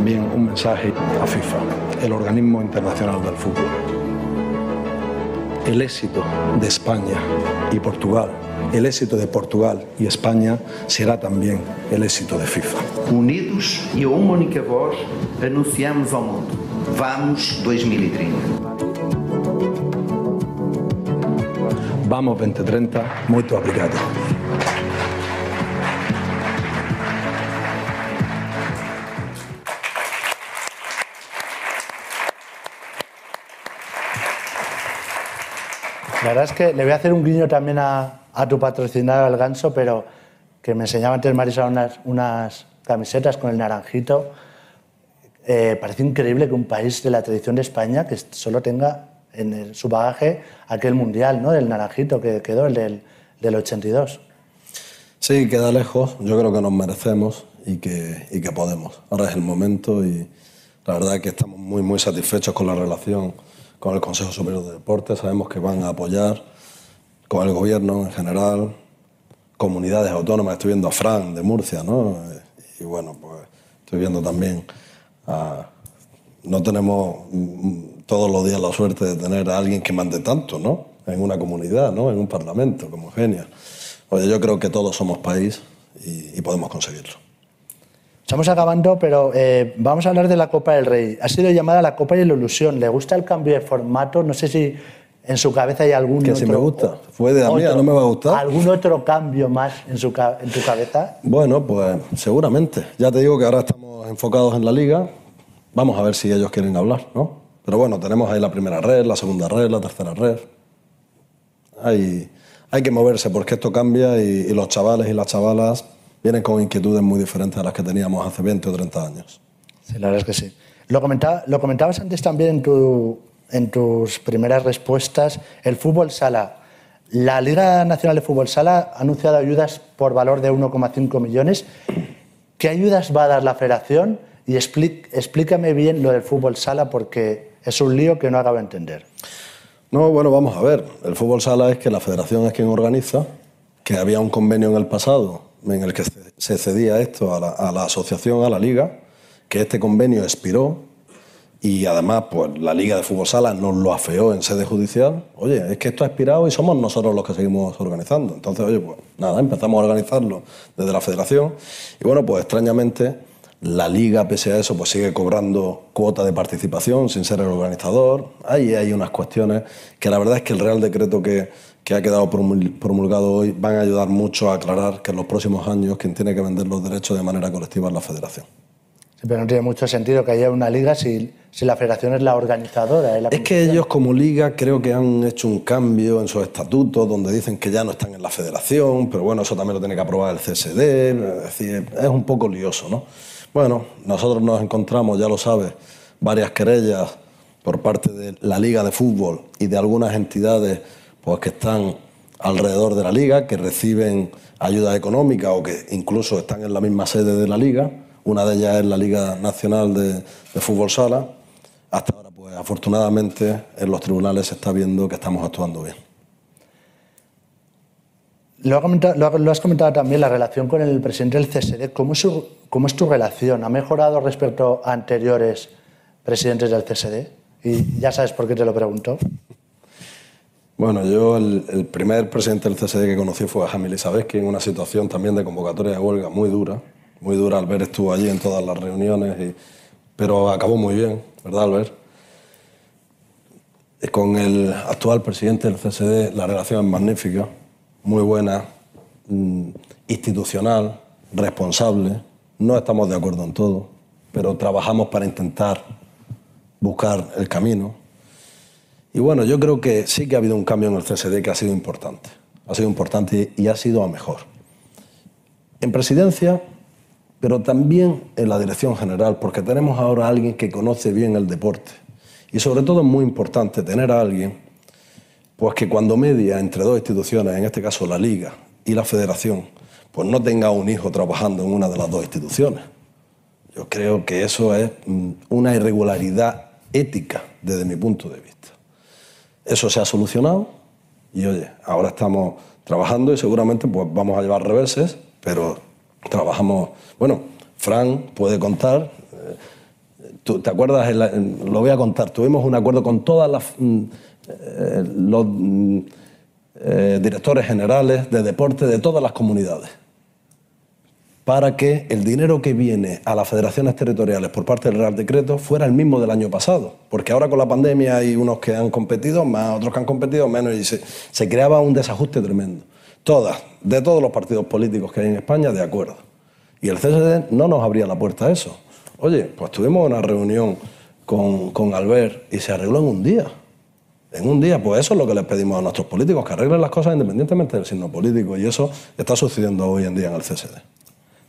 también un mensaje a FIFA, el organismo internacional del fútbol. El éxito de España y Portugal, el éxito de Portugal y España será también el éxito de FIFA. Unidos e a uma única voz, anunciamos ao mundo: Vamos 2030. Vamos 2030, muito obrigado. Verdad es que le voy a hacer un guiño también a, tu patrocinador, el Ganso, pero que me enseñaba antes Marisa unas, camisetas con el naranjito. Eh, parece increíble que un país de la tradición de España que solo tenga en su bagaje aquel mundial, ¿no? Del naranjito que quedó, el del, del 82. Sí, queda lejos. Yo creo que nos merecemos y que, y que podemos. Ahora es el momento y la verdad es que estamos muy, muy satisfechos con la relación con el Consejo Superior de Deportes. Sabemos que van a apoyar con el gobierno en general, comunidades autónomas. Estoy viendo a Fran de Murcia, ¿no? Y bueno, pues estoy viendo también a... No tenemos todos los días la suerte de tener a alguien que mande tanto, ¿no? En una comunidad, ¿no? En un parlamento, como Genia. Oye, yo creo que todos somos país y podemos conseguirlo. Estamos acabando, pero eh, vamos a hablar de la Copa del Rey. Ha sido llamada la Copa de la Ilusión. ¿Le gusta el cambio de formato? No sé si en su cabeza hay algún Que otro... si me gusta. Fue de a mí, otro- ¿no me va a gustar? ¿Algún otro cambio más en, su, en tu cabeza? Bueno, pues seguramente. Ya te digo que ahora estamos enfocados en la liga. Vamos a ver si ellos quieren hablar, ¿no? Pero bueno, tenemos ahí la primera red, la segunda red, la tercera red. Hay, hay que moverse porque esto cambia y, y los chavales y las chavalas vienen con inquietudes muy diferentes a las que teníamos hace 20 o 30 años. Sí, la verdad es que sí. Lo, comentaba- lo comentabas antes también en, tu- en tus primeras respuestas, el fútbol sala. La Liga Nacional de Fútbol Sala ha anunciado ayudas por valor de 1,5 millones. ¿Qué ayudas va a dar la federación? Y explí- explícame bien lo del fútbol sala porque es un lío que no acabo de entender. No, bueno, vamos a ver. El fútbol sala es que la federación es quien organiza, que había un convenio en el pasado en el que se- cedía esto a la, a la asociación, a la liga, que este convenio expiró y además pues la liga de fútbol sala nos lo afeó en sede judicial. Oye, es que esto ha expirado y somos nosotros los que seguimos organizando. Entonces, oye, pues nada, empezamos a organizarlo desde la federación y bueno, pues extrañamente la liga, pese a eso, pues sigue cobrando cuota de participación sin ser el organizador. Ahí hay unas cuestiones que la verdad es que el Real Decreto que, que ha quedado promul- promulgado hoy van a ayudar mucho a aclarar que en los próximos años quien tiene que vender los derechos de manera colectiva es la federación. Sí, pero no tiene mucho sentido que haya una liga si, si la federación es la organizadora. la Es que ellos como liga creo que han hecho un cambio en sus estatutos donde dicen que ya no están en la federación, pero bueno, eso también lo tiene que aprobar el CSD, es decir, es un poco lioso, ¿no? Bueno, nosotros nos encontramos, ya lo sabes, varias querellas por parte de la Liga de Fútbol y de algunas entidades pues, que están alrededor de la liga, que reciben ayuda económica o que incluso están en la misma sede de la liga. Una de ellas es la Liga Nacional de, Fútbol Sala. Hasta ahora, pues afortunadamente, en los tribunales se está viendo que estamos actuando bien. Lo, has comentado también, la relación con el presidente del CSD. ¿Cómo es, cómo es tu relación? ¿Ha mejorado respecto a anteriores presidentes del CSD? Y ya sabes por qué te lo pregunto. Bueno, yo el, primer presidente del CSD que conocí fue a Jaime Elizabeski en una situación también de convocatoria de huelga muy dura. Muy dura, Albert estuvo allí en todas las reuniones, pero acabó muy bien, ¿verdad, Albert? Y Con el actual presidente del CSD la relación es magnífica, muy buena. mm, institucional, responsable. No estamos de acuerdo en todo, pero trabajamos para intentar buscar el camino. Y bueno, yo creo que sí que ha habido un cambio en el CSD que ha sido importante. Ha sido importante y ha sido a mejor. En presidencia, pero también en la dirección general, porque tenemos ahora a alguien que conoce bien el deporte. Y sobre todo es muy importante tener a alguien pues que cuando media entre dos instituciones, en este caso la Liga y la Federación, pues no tenga un hijo trabajando en una de las dos instituciones. Yo creo que eso es mm, una irregularidad ética desde mi punto de vista. Eso se ha solucionado y oye, ahora estamos trabajando y seguramente pues vamos a llevar reverses, pero trabajamos, bueno, Fran puede contar, eh, ¿tú, ¿te acuerdas? Lo voy a contar, tuvimos un acuerdo con todas las... Mm, eh, los mm, eh, directores generales de deporte de todas las comunidades para que el dinero que viene a las federaciones territoriales por parte del Real Decreto fuera el mismo del año pasado. Porque ahora con la pandemia hay unos que han competido más, otros que han competido menos y se, creaba un desajuste tremendo. Todas, de todos los partidos políticos que hay en España, de acuerdo. Y el CSD no nos abría la puerta a eso. Oye, pues tuvimos una reunión con, con Albert y se arregló en un día. En un día, pues eso es lo que les pedimos a nuestros políticos, que arreglen las cosas independientemente del signo político. Y eso está sucediendo hoy en día en el CSD.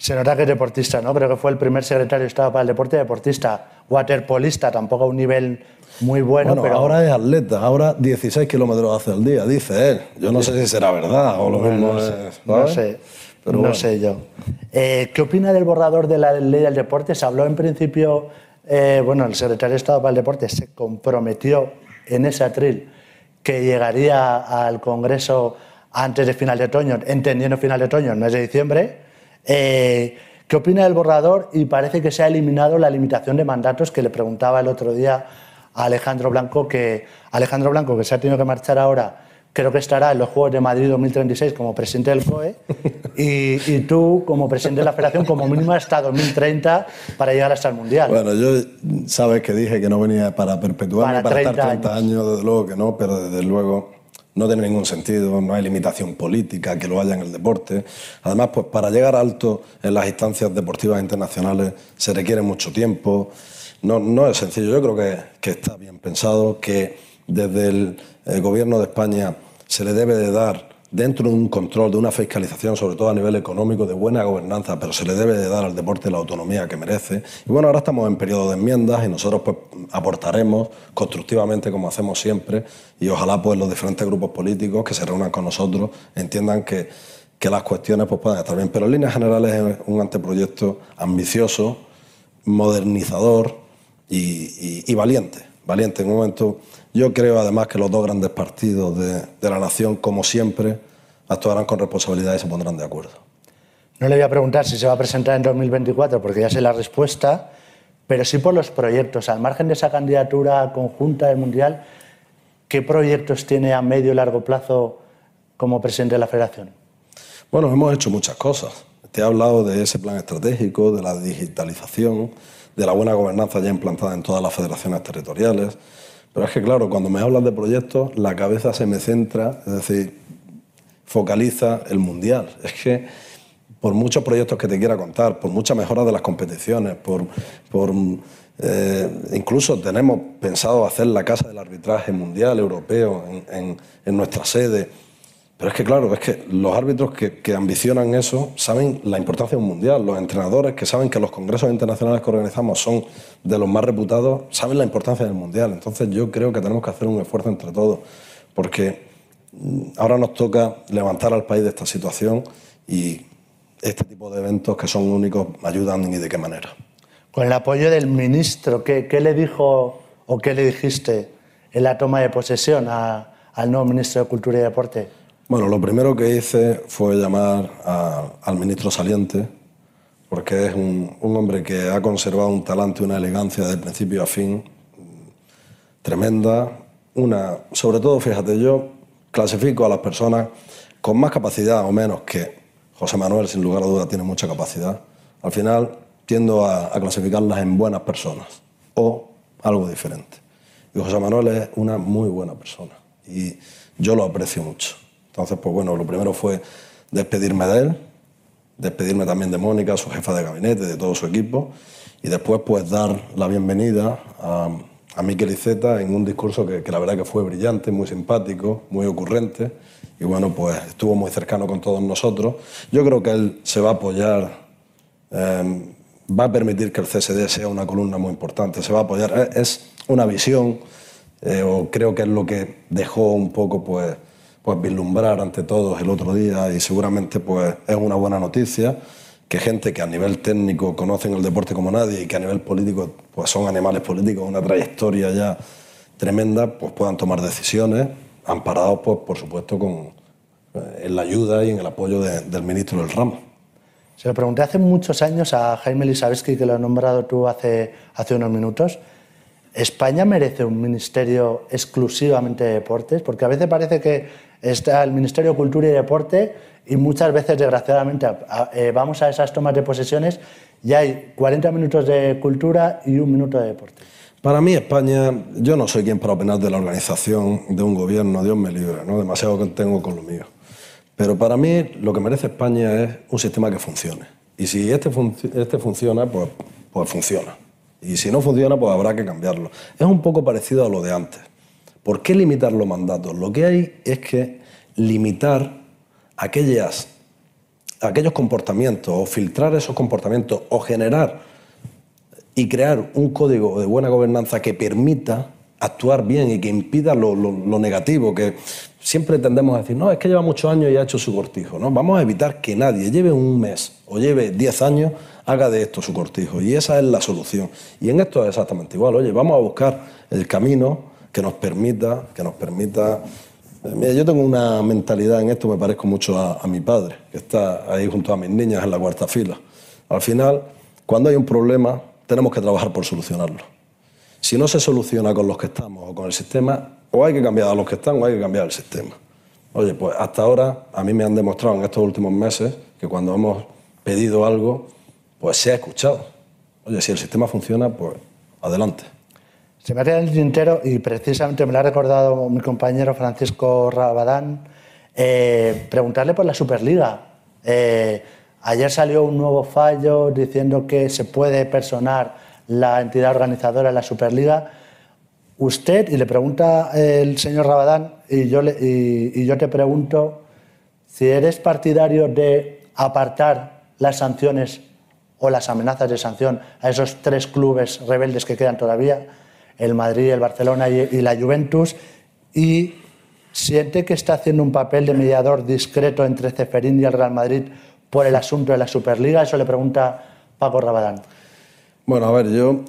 Se nota que es deportista, ¿no? Creo que fue el primer secretario de Estado para el deporte deportista. Waterpolista, tampoco a un nivel muy bueno, bueno pero... ahora es atleta, ahora 16 kilómetros hace al día, dice él. Yo no sé si será verdad o lo mismo no sé, No sé, pero no sé yo. Eh, ¿Qué opina del borrador de la ley del deporte? Se habló en principio, eh, bueno, el secretario de Estado para el deporte se comprometió en ese atril que llegaría al Congreso antes de final de otoño, entendiendo final de otoño, no es de diciembre, eh, ¿Qué opina del borrador? Y parece que se ha eliminado la limitación de mandatos que le preguntaba el otro día a Alejandro Blanco, que Alejandro Blanco, que se ha tenido que marchar ahora, creo que estará en los Juegos de Madrid 2036 como presidente del COE, *laughs* y, tú como presidente de la Federación como mínimo hasta 2030 para llegar hasta el Mundial. Bueno, yo sabes que dije que no venía para perpetuarme, para, estar 30 años, desde luego que no, pero desde luego no tiene ningún sentido, no hay limitación política que lo haya en el deporte. Además, pues para llegar alto en las instancias deportivas internacionales se requiere mucho tiempo. No, no es sencillo, yo creo que, que está bien pensado, que desde el, el gobierno de España se le debe de dar dentro de un control, de una fiscalización, sobre todo a nivel económico, de buena gobernanza, pero se le debe de dar al deporte la autonomía que merece. Y bueno, ahora estamos en periodo de enmiendas y nosotros pues aportaremos constructivamente como hacemos siempre y ojalá pues los diferentes grupos políticos que se reúnan con nosotros entiendan que, que las cuestiones pues puedan estar bien. Pero en líneas generales es un anteproyecto ambicioso, modernizador y, y valiente. Valiente en un momento yo creo además que los dos grandes partidos de, la nación, como siempre, actuarán con responsabilidad y se pondrán de acuerdo. No le voy a preguntar si se va a presentar en 2024, porque ya sé la respuesta, pero sí por los proyectos. Al margen de esa candidatura conjunta del Mundial, ¿qué proyectos tiene a medio y largo plazo como presidente de la Federación? Bueno, hemos hecho muchas cosas. Te he hablado de ese plan estratégico, de la digitalización, de la buena gobernanza ya implantada en todas las federaciones territoriales pero es que, claro, cuando me hablas de proyectos, la cabeza se me centra, es decir, focaliza el mundial. Es que por muchos proyectos que te quiera contar, por muchas mejoras de las competiciones, por, por eh, incluso tenemos pensado hacer la casa del arbitraje mundial europeo en, en nuestra sede. Pero es que, claro, es que los árbitros que, ambicionan eso saben la importancia de un mundial. Los entrenadores que saben que los congresos internacionales que organizamos son de los más reputados, saben la importancia del mundial. Entonces, yo creo que tenemos que hacer un esfuerzo entre todos, porque mm, ahora nos toca levantar al país de esta situación y este tipo de eventos que son únicos ayudan y de qué manera. Con el apoyo del ministro, ¿qué, qué le dijo o qué le dijiste en la toma de posesión al nuevo ministro de Cultura y Deporte? Bueno, lo primero que hice fue llamar al ministro saliente, porque es un, hombre que ha conservado un talante y una elegancia de principio a fin tremenda. Una, sobre todo, fíjate, yo clasifico a las personas con más capacidad o menos que José Manuel, sin lugar a duda, tiene mucha capacidad. Al final tiendo a clasificarlas en buenas personas o algo diferente. Y José Manuel es una muy buena persona y yo lo aprecio mucho. Entonces, pues bueno, lo primero fue despedirme de él, despedirme también de Mónica, su jefa de gabinete, de todo su equipo, y después pues dar la bienvenida a, a Miquel Iceta en un discurso que, que la verdad que fue brillante, muy simpático, muy ocurrente, y bueno, pues estuvo muy cercano con todos nosotros. Yo creo que él se va a apoyar, eh, va a permitir que el CSD sea una columna muy importante, se va a apoyar, es una visión, eh, o creo que es lo que dejó un poco pues, pues vislumbrar ante todos el otro día y seguramente pues es una buena noticia que gente que a nivel técnico conocen el deporte como nadie y que a nivel político pues son animales políticos, una trayectoria ya tremenda, pues puedan tomar decisiones amparados pues, por supuesto con, eh, en la ayuda y en el apoyo de, del ministro del ramo. Se lo pregunté hace muchos años a Jaime Lisabetsky, que lo has nombrado tú hace, hace unos minutos. ¿España merece un ministerio exclusivamente de deportes? Porque a veces parece que está el Ministerio de Cultura y Deporte y muchas veces, desgraciadamente, eh, vamos a esas tomas de posesiones y hay 40 minutos de cultura y un minuto de deporte. Para mí, España, yo no soy quien para opinar de la organización de un gobierno, Dios me libre, ¿no? demasiado tengo con lo mío. Pero para mí, lo que merece España es un sistema que funcione. Y si este, fun este funciona, pues, pues funciona. Y si no funciona, pues habrá que cambiarlo. Es un poco parecido a lo de antes. ¿Por qué limitar los mandatos? Lo que hay es que limitar aquellas, aquellos comportamientos o filtrar esos comportamientos o generar y crear un código de buena gobernanza que permita actuar bien y que impida lo, negativo, que siempre tendemos a decir, no, es que lleva muchos años y ha hecho su cortijo. ¿no? Vamos a evitar que nadie lleve un mes o lleve 10 años, haga de esto su cortijo. Y esa es la solución. Y en esto es exactamente igual. Oye, vamos a buscar el camino que nos permita, que nos permita Mira, yo tengo una mentalidad en esto, me parezco mucho a, a, mi padre, que está ahí junto a mis niñas en la cuarta fila. Al final, cuando hay un problema, tenemos que trabajar por solucionarlo. Si no se soluciona con los que estamos o con el sistema, o hay que cambiar a los que están o hay que cambiar el sistema. Oye, pues hasta ahora a mí me han demostrado en estos últimos meses que cuando hemos pedido algo, pues se ha escuchado. Oye, si el sistema funciona, pues adelante. Se me ha quedado el tintero y precisamente me lo ha recordado mi compañero Francisco Rabadán, eh, preguntarle por la Superliga. Eh, ayer salió un nuevo fallo diciendo que se puede personar la entidad organizadora de la Superliga. Usted, y le pregunta el señor Rabadán, y yo, le, y, y yo te pregunto si eres partidario de apartar las sanciones o las amenazas de sanción a esos tres clubes rebeldes que quedan todavía el Madrid, el Barcelona y, la Juventus, y siente que está haciendo un papel de mediador discreto entre Ceferín y el Real Madrid por el asunto de la Superliga. Eso le pregunta Paco Rabadán. Bueno, a ver, yo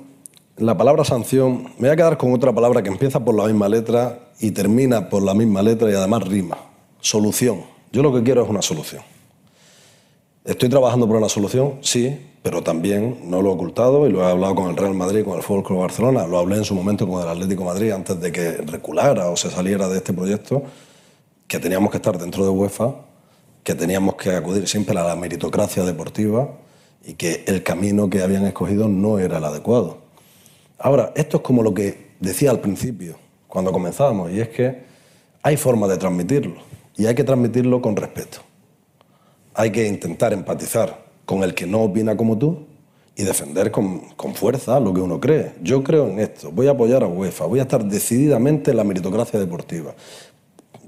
la palabra sanción, me voy a quedar con otra palabra que empieza por la misma letra y termina por la misma letra y además rima. Solución. Yo lo que quiero es una solución. ¿Estoy trabajando por una solución? Sí, pero también no lo he ocultado y lo he hablado con el Real Madrid, con el Fútbol Club Barcelona, lo hablé en su momento con el Atlético Madrid antes de que reculara o se saliera de este proyecto, que teníamos que estar dentro de UEFA, que teníamos que acudir siempre a la meritocracia deportiva y que el camino que habían escogido no era el adecuado. Ahora, esto es como lo que decía al principio, cuando comenzábamos, y es que hay forma de transmitirlo y hay que transmitirlo con respeto. Hay que intentar empatizar con el que no opina como tú y defender con, con, fuerza lo que uno cree. Yo creo en esto, voy a apoyar a UEFA, voy a estar decididamente en la meritocracia deportiva.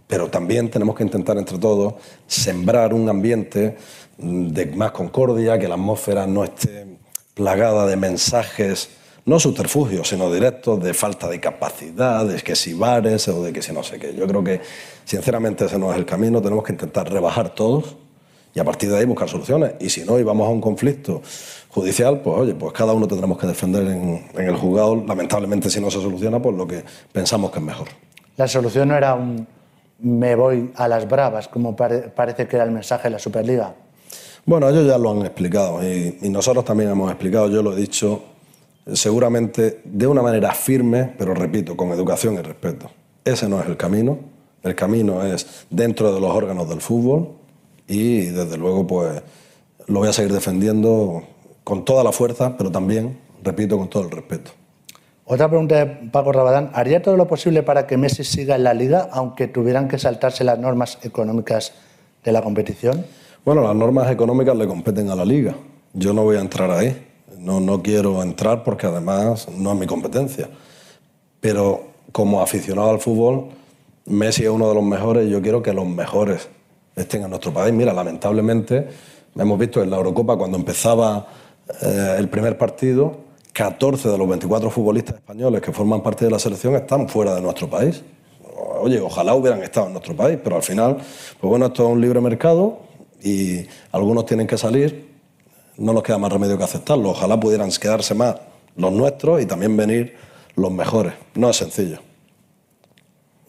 Pero también tenemos que intentar entre todos sembrar un ambiente de más concordia, que la atmósfera no esté plagada de mensajes, no subterfugios, sino directos de falta de capacidad, de que si bares o de que si no sé qué. Yo creo que, sinceramente, ese no es el camino. Tenemos que intentar rebajar todos y a partir de ahí buscar soluciones. Y si no, y vamos a un conflicto judicial, pues oye, pues cada uno tendremos que defender en, en, el juzgado, lamentablemente si no se soluciona, pues lo que pensamos que es mejor. La solución no era un me voy a las bravas, como pare, parece que era el mensaje de la Superliga. Bueno, ellos ya lo han explicado y, y nosotros también hemos explicado, yo lo he dicho, seguramente de una manera firme, pero repito, con educación y respeto. Ese no es el camino. El camino es dentro de los órganos del fútbol, y desde luego pues lo voy a seguir defendiendo con toda la fuerza, pero también, repito, con todo el respeto. Otra pregunta de Paco Rabadán. ¿Haría todo lo posible para que Messi siga en la liga, aunque tuvieran que saltarse las normas económicas de la competición? Bueno, las normas económicas le competen a la liga. Yo no voy a entrar ahí. No, no quiero entrar porque además no es mi competencia. Pero como aficionado al fútbol, Messi es uno de los mejores y yo quiero que los mejores estén en nuestro país. Mira, lamentablemente, hemos visto en la Eurocopa cuando empezaba eh, el primer partido, 14 de los 24 futbolistas españoles que forman parte de la selección están fuera de nuestro país. Oye, ojalá hubieran estado en nuestro país, pero al final, pues bueno, esto es un libre mercado y algunos tienen que salir. No nos queda más remedio que aceptarlo. Ojalá pudieran quedarse más los nuestros y también venir los mejores. No es sencillo.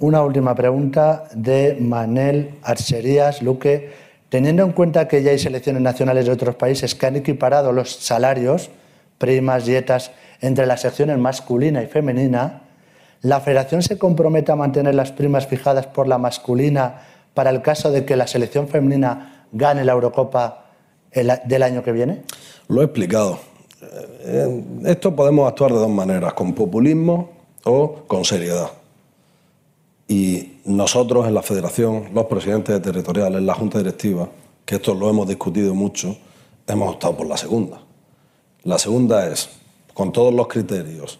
Una última pregunta de Manel Archerías Luque. Teniendo en cuenta que ya hay selecciones nacionales de otros países que han equiparado los salarios, primas, dietas, entre las secciones masculina y femenina, ¿la federación se compromete a mantener las primas fijadas por la masculina para el caso de que la selección femenina gane la Eurocopa del año que viene? Lo he explicado. Eh, esto podemos actuar de dos maneras, con populismo o con seriedad. Y nosotros en la federación, los presidentes de territoriales, la junta directiva, que esto lo hemos discutido mucho, hemos optado por la segunda. La segunda es, con todos los criterios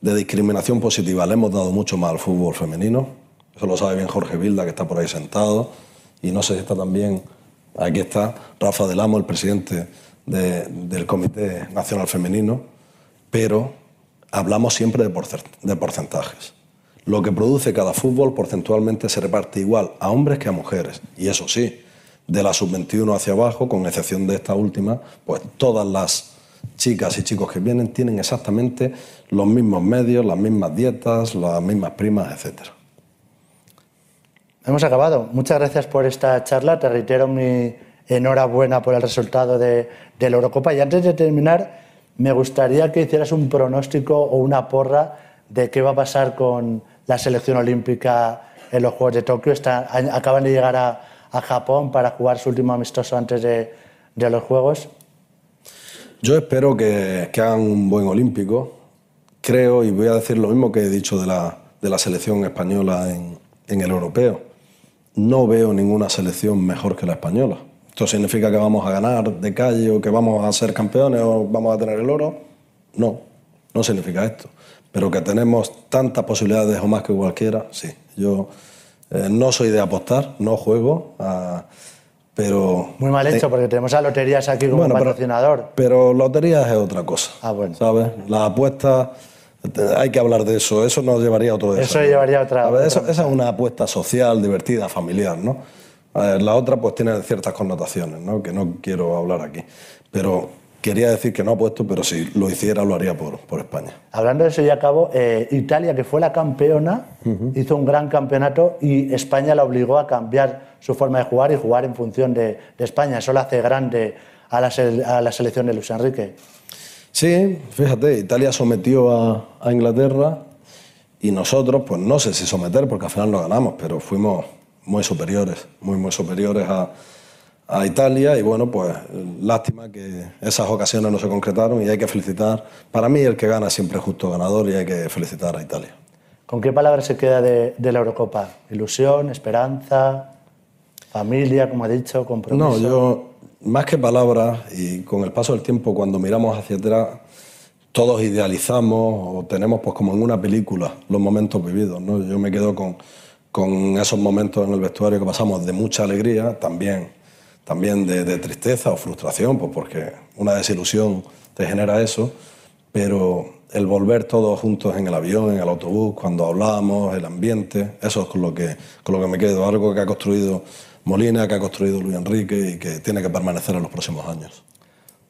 de discriminación positiva, le hemos dado mucho más al fútbol femenino. Eso lo sabe bien Jorge Vilda, que está por ahí sentado. Y no sé si está también, aquí está Rafa Del Amo, el presidente del Comité Nacional Femenino. Pero hablamos siempre de porcentajes. Lo que produce cada fútbol porcentualmente se reparte igual a hombres que a mujeres. Y eso sí, de la sub-21 hacia abajo, con excepción de esta última, pues todas las chicas y chicos que vienen tienen exactamente los mismos medios, las mismas dietas, las mismas primas, etc. Hemos acabado. Muchas gracias por esta charla. Te reitero mi enhorabuena por el resultado de, de la Eurocopa. Y antes de terminar, me gustaría que hicieras un pronóstico o una porra de qué va a pasar con la selección olímpica en los Juegos de Tokio. acaban de llegar a, Japón para jugar su último amistoso antes de, los Juegos. Yo espero que, hagan un buen olímpico. Creo, y voy a decir lo mismo que he dicho de la, de la selección española en, en el europeo. No veo ninguna selección mejor que la española. ¿Esto significa que vamos a ganar de calle o que vamos a ser campeones o vamos a tener el oro? No, no significa esto pero que tenemos tantas posibilidades o más que cualquiera, sí. Yo eh, no soy de apostar, no juego, ah, pero... Muy mal hecho, porque tenemos a Loterías aquí como patrocinador. Pero, Loterías es otra cosa, ah, bueno. ¿sabes? Las apuestas, hay que hablar de eso, eso nos llevaría a otro Eso llevaría a otra... esa es una apuesta social, divertida, familiar, ¿no? la otra pues tiene ciertas connotaciones, ¿no? Que no quiero hablar aquí. Pero Quería decir que no ha puesto, pero si lo hiciera lo haría por, por España. Hablando de eso ya acabo, eh, Italia, que fue la campeona, hizo un gran campeonato y España la obligó a cambiar su forma de jugar y jugar en función de, España. Eso la hace grande a la, a la, selección de Luis Enrique. Sí, fíjate, Italia sometió a, a Inglaterra y nosotros, pues no sé si someter, porque al final no ganamos, pero fuimos muy superiores, muy, muy superiores a a Italia y bueno, pues lástima que esas ocasiones no se concretaron y hay que felicitar, para mí el que gana siempre es justo ganador y hay que felicitar a Italia. ¿Con qué palabras se queda de, la Eurocopa? ¿Ilusión, esperanza, familia, como ha dicho, compromiso? No, yo más que palabras y con el paso del tiempo cuando miramos hacia atrás todos idealizamos o tenemos pues como en una película los momentos vividos, ¿no? Yo me quedo con, con esos momentos en el vestuario que pasamos de mucha alegría, también también de, tristeza o frustración, pues porque una desilusión te genera eso, pero el volver todos juntos en el avión, en el autobús, cuando hablábamos, el ambiente, eso es con lo que, con lo que me quedo, algo que ha construido Molina, que ha construido Luis Enrique y que tiene que permanecer en los próximos años.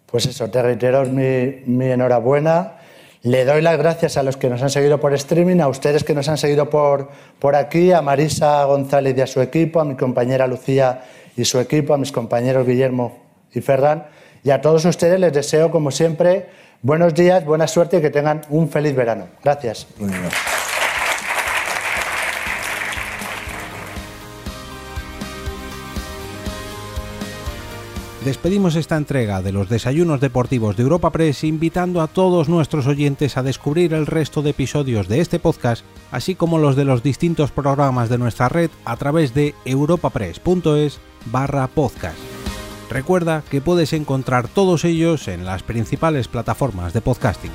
Pues eso, te reitero mi, mi enhorabuena. Le doy las gracias a los que nos han seguido por streaming, a ustedes que nos han seguido por, por aquí, a Marisa González y a su equipo, a mi compañera Lucía y su equipo, a mis compañeros Guillermo y Ferran. Y a todos ustedes les deseo, como siempre, buenos días, buena suerte y que tengan un feliz verano. Gracias. Despedimos esta entrega de los desayunos deportivos de Europa Press invitando a todos nuestros oyentes a descubrir el resto de episodios de este podcast, así como los de los distintos programas de nuestra red a través de europapress.es barra podcast. Recuerda que puedes encontrar todos ellos en las principales plataformas de podcasting.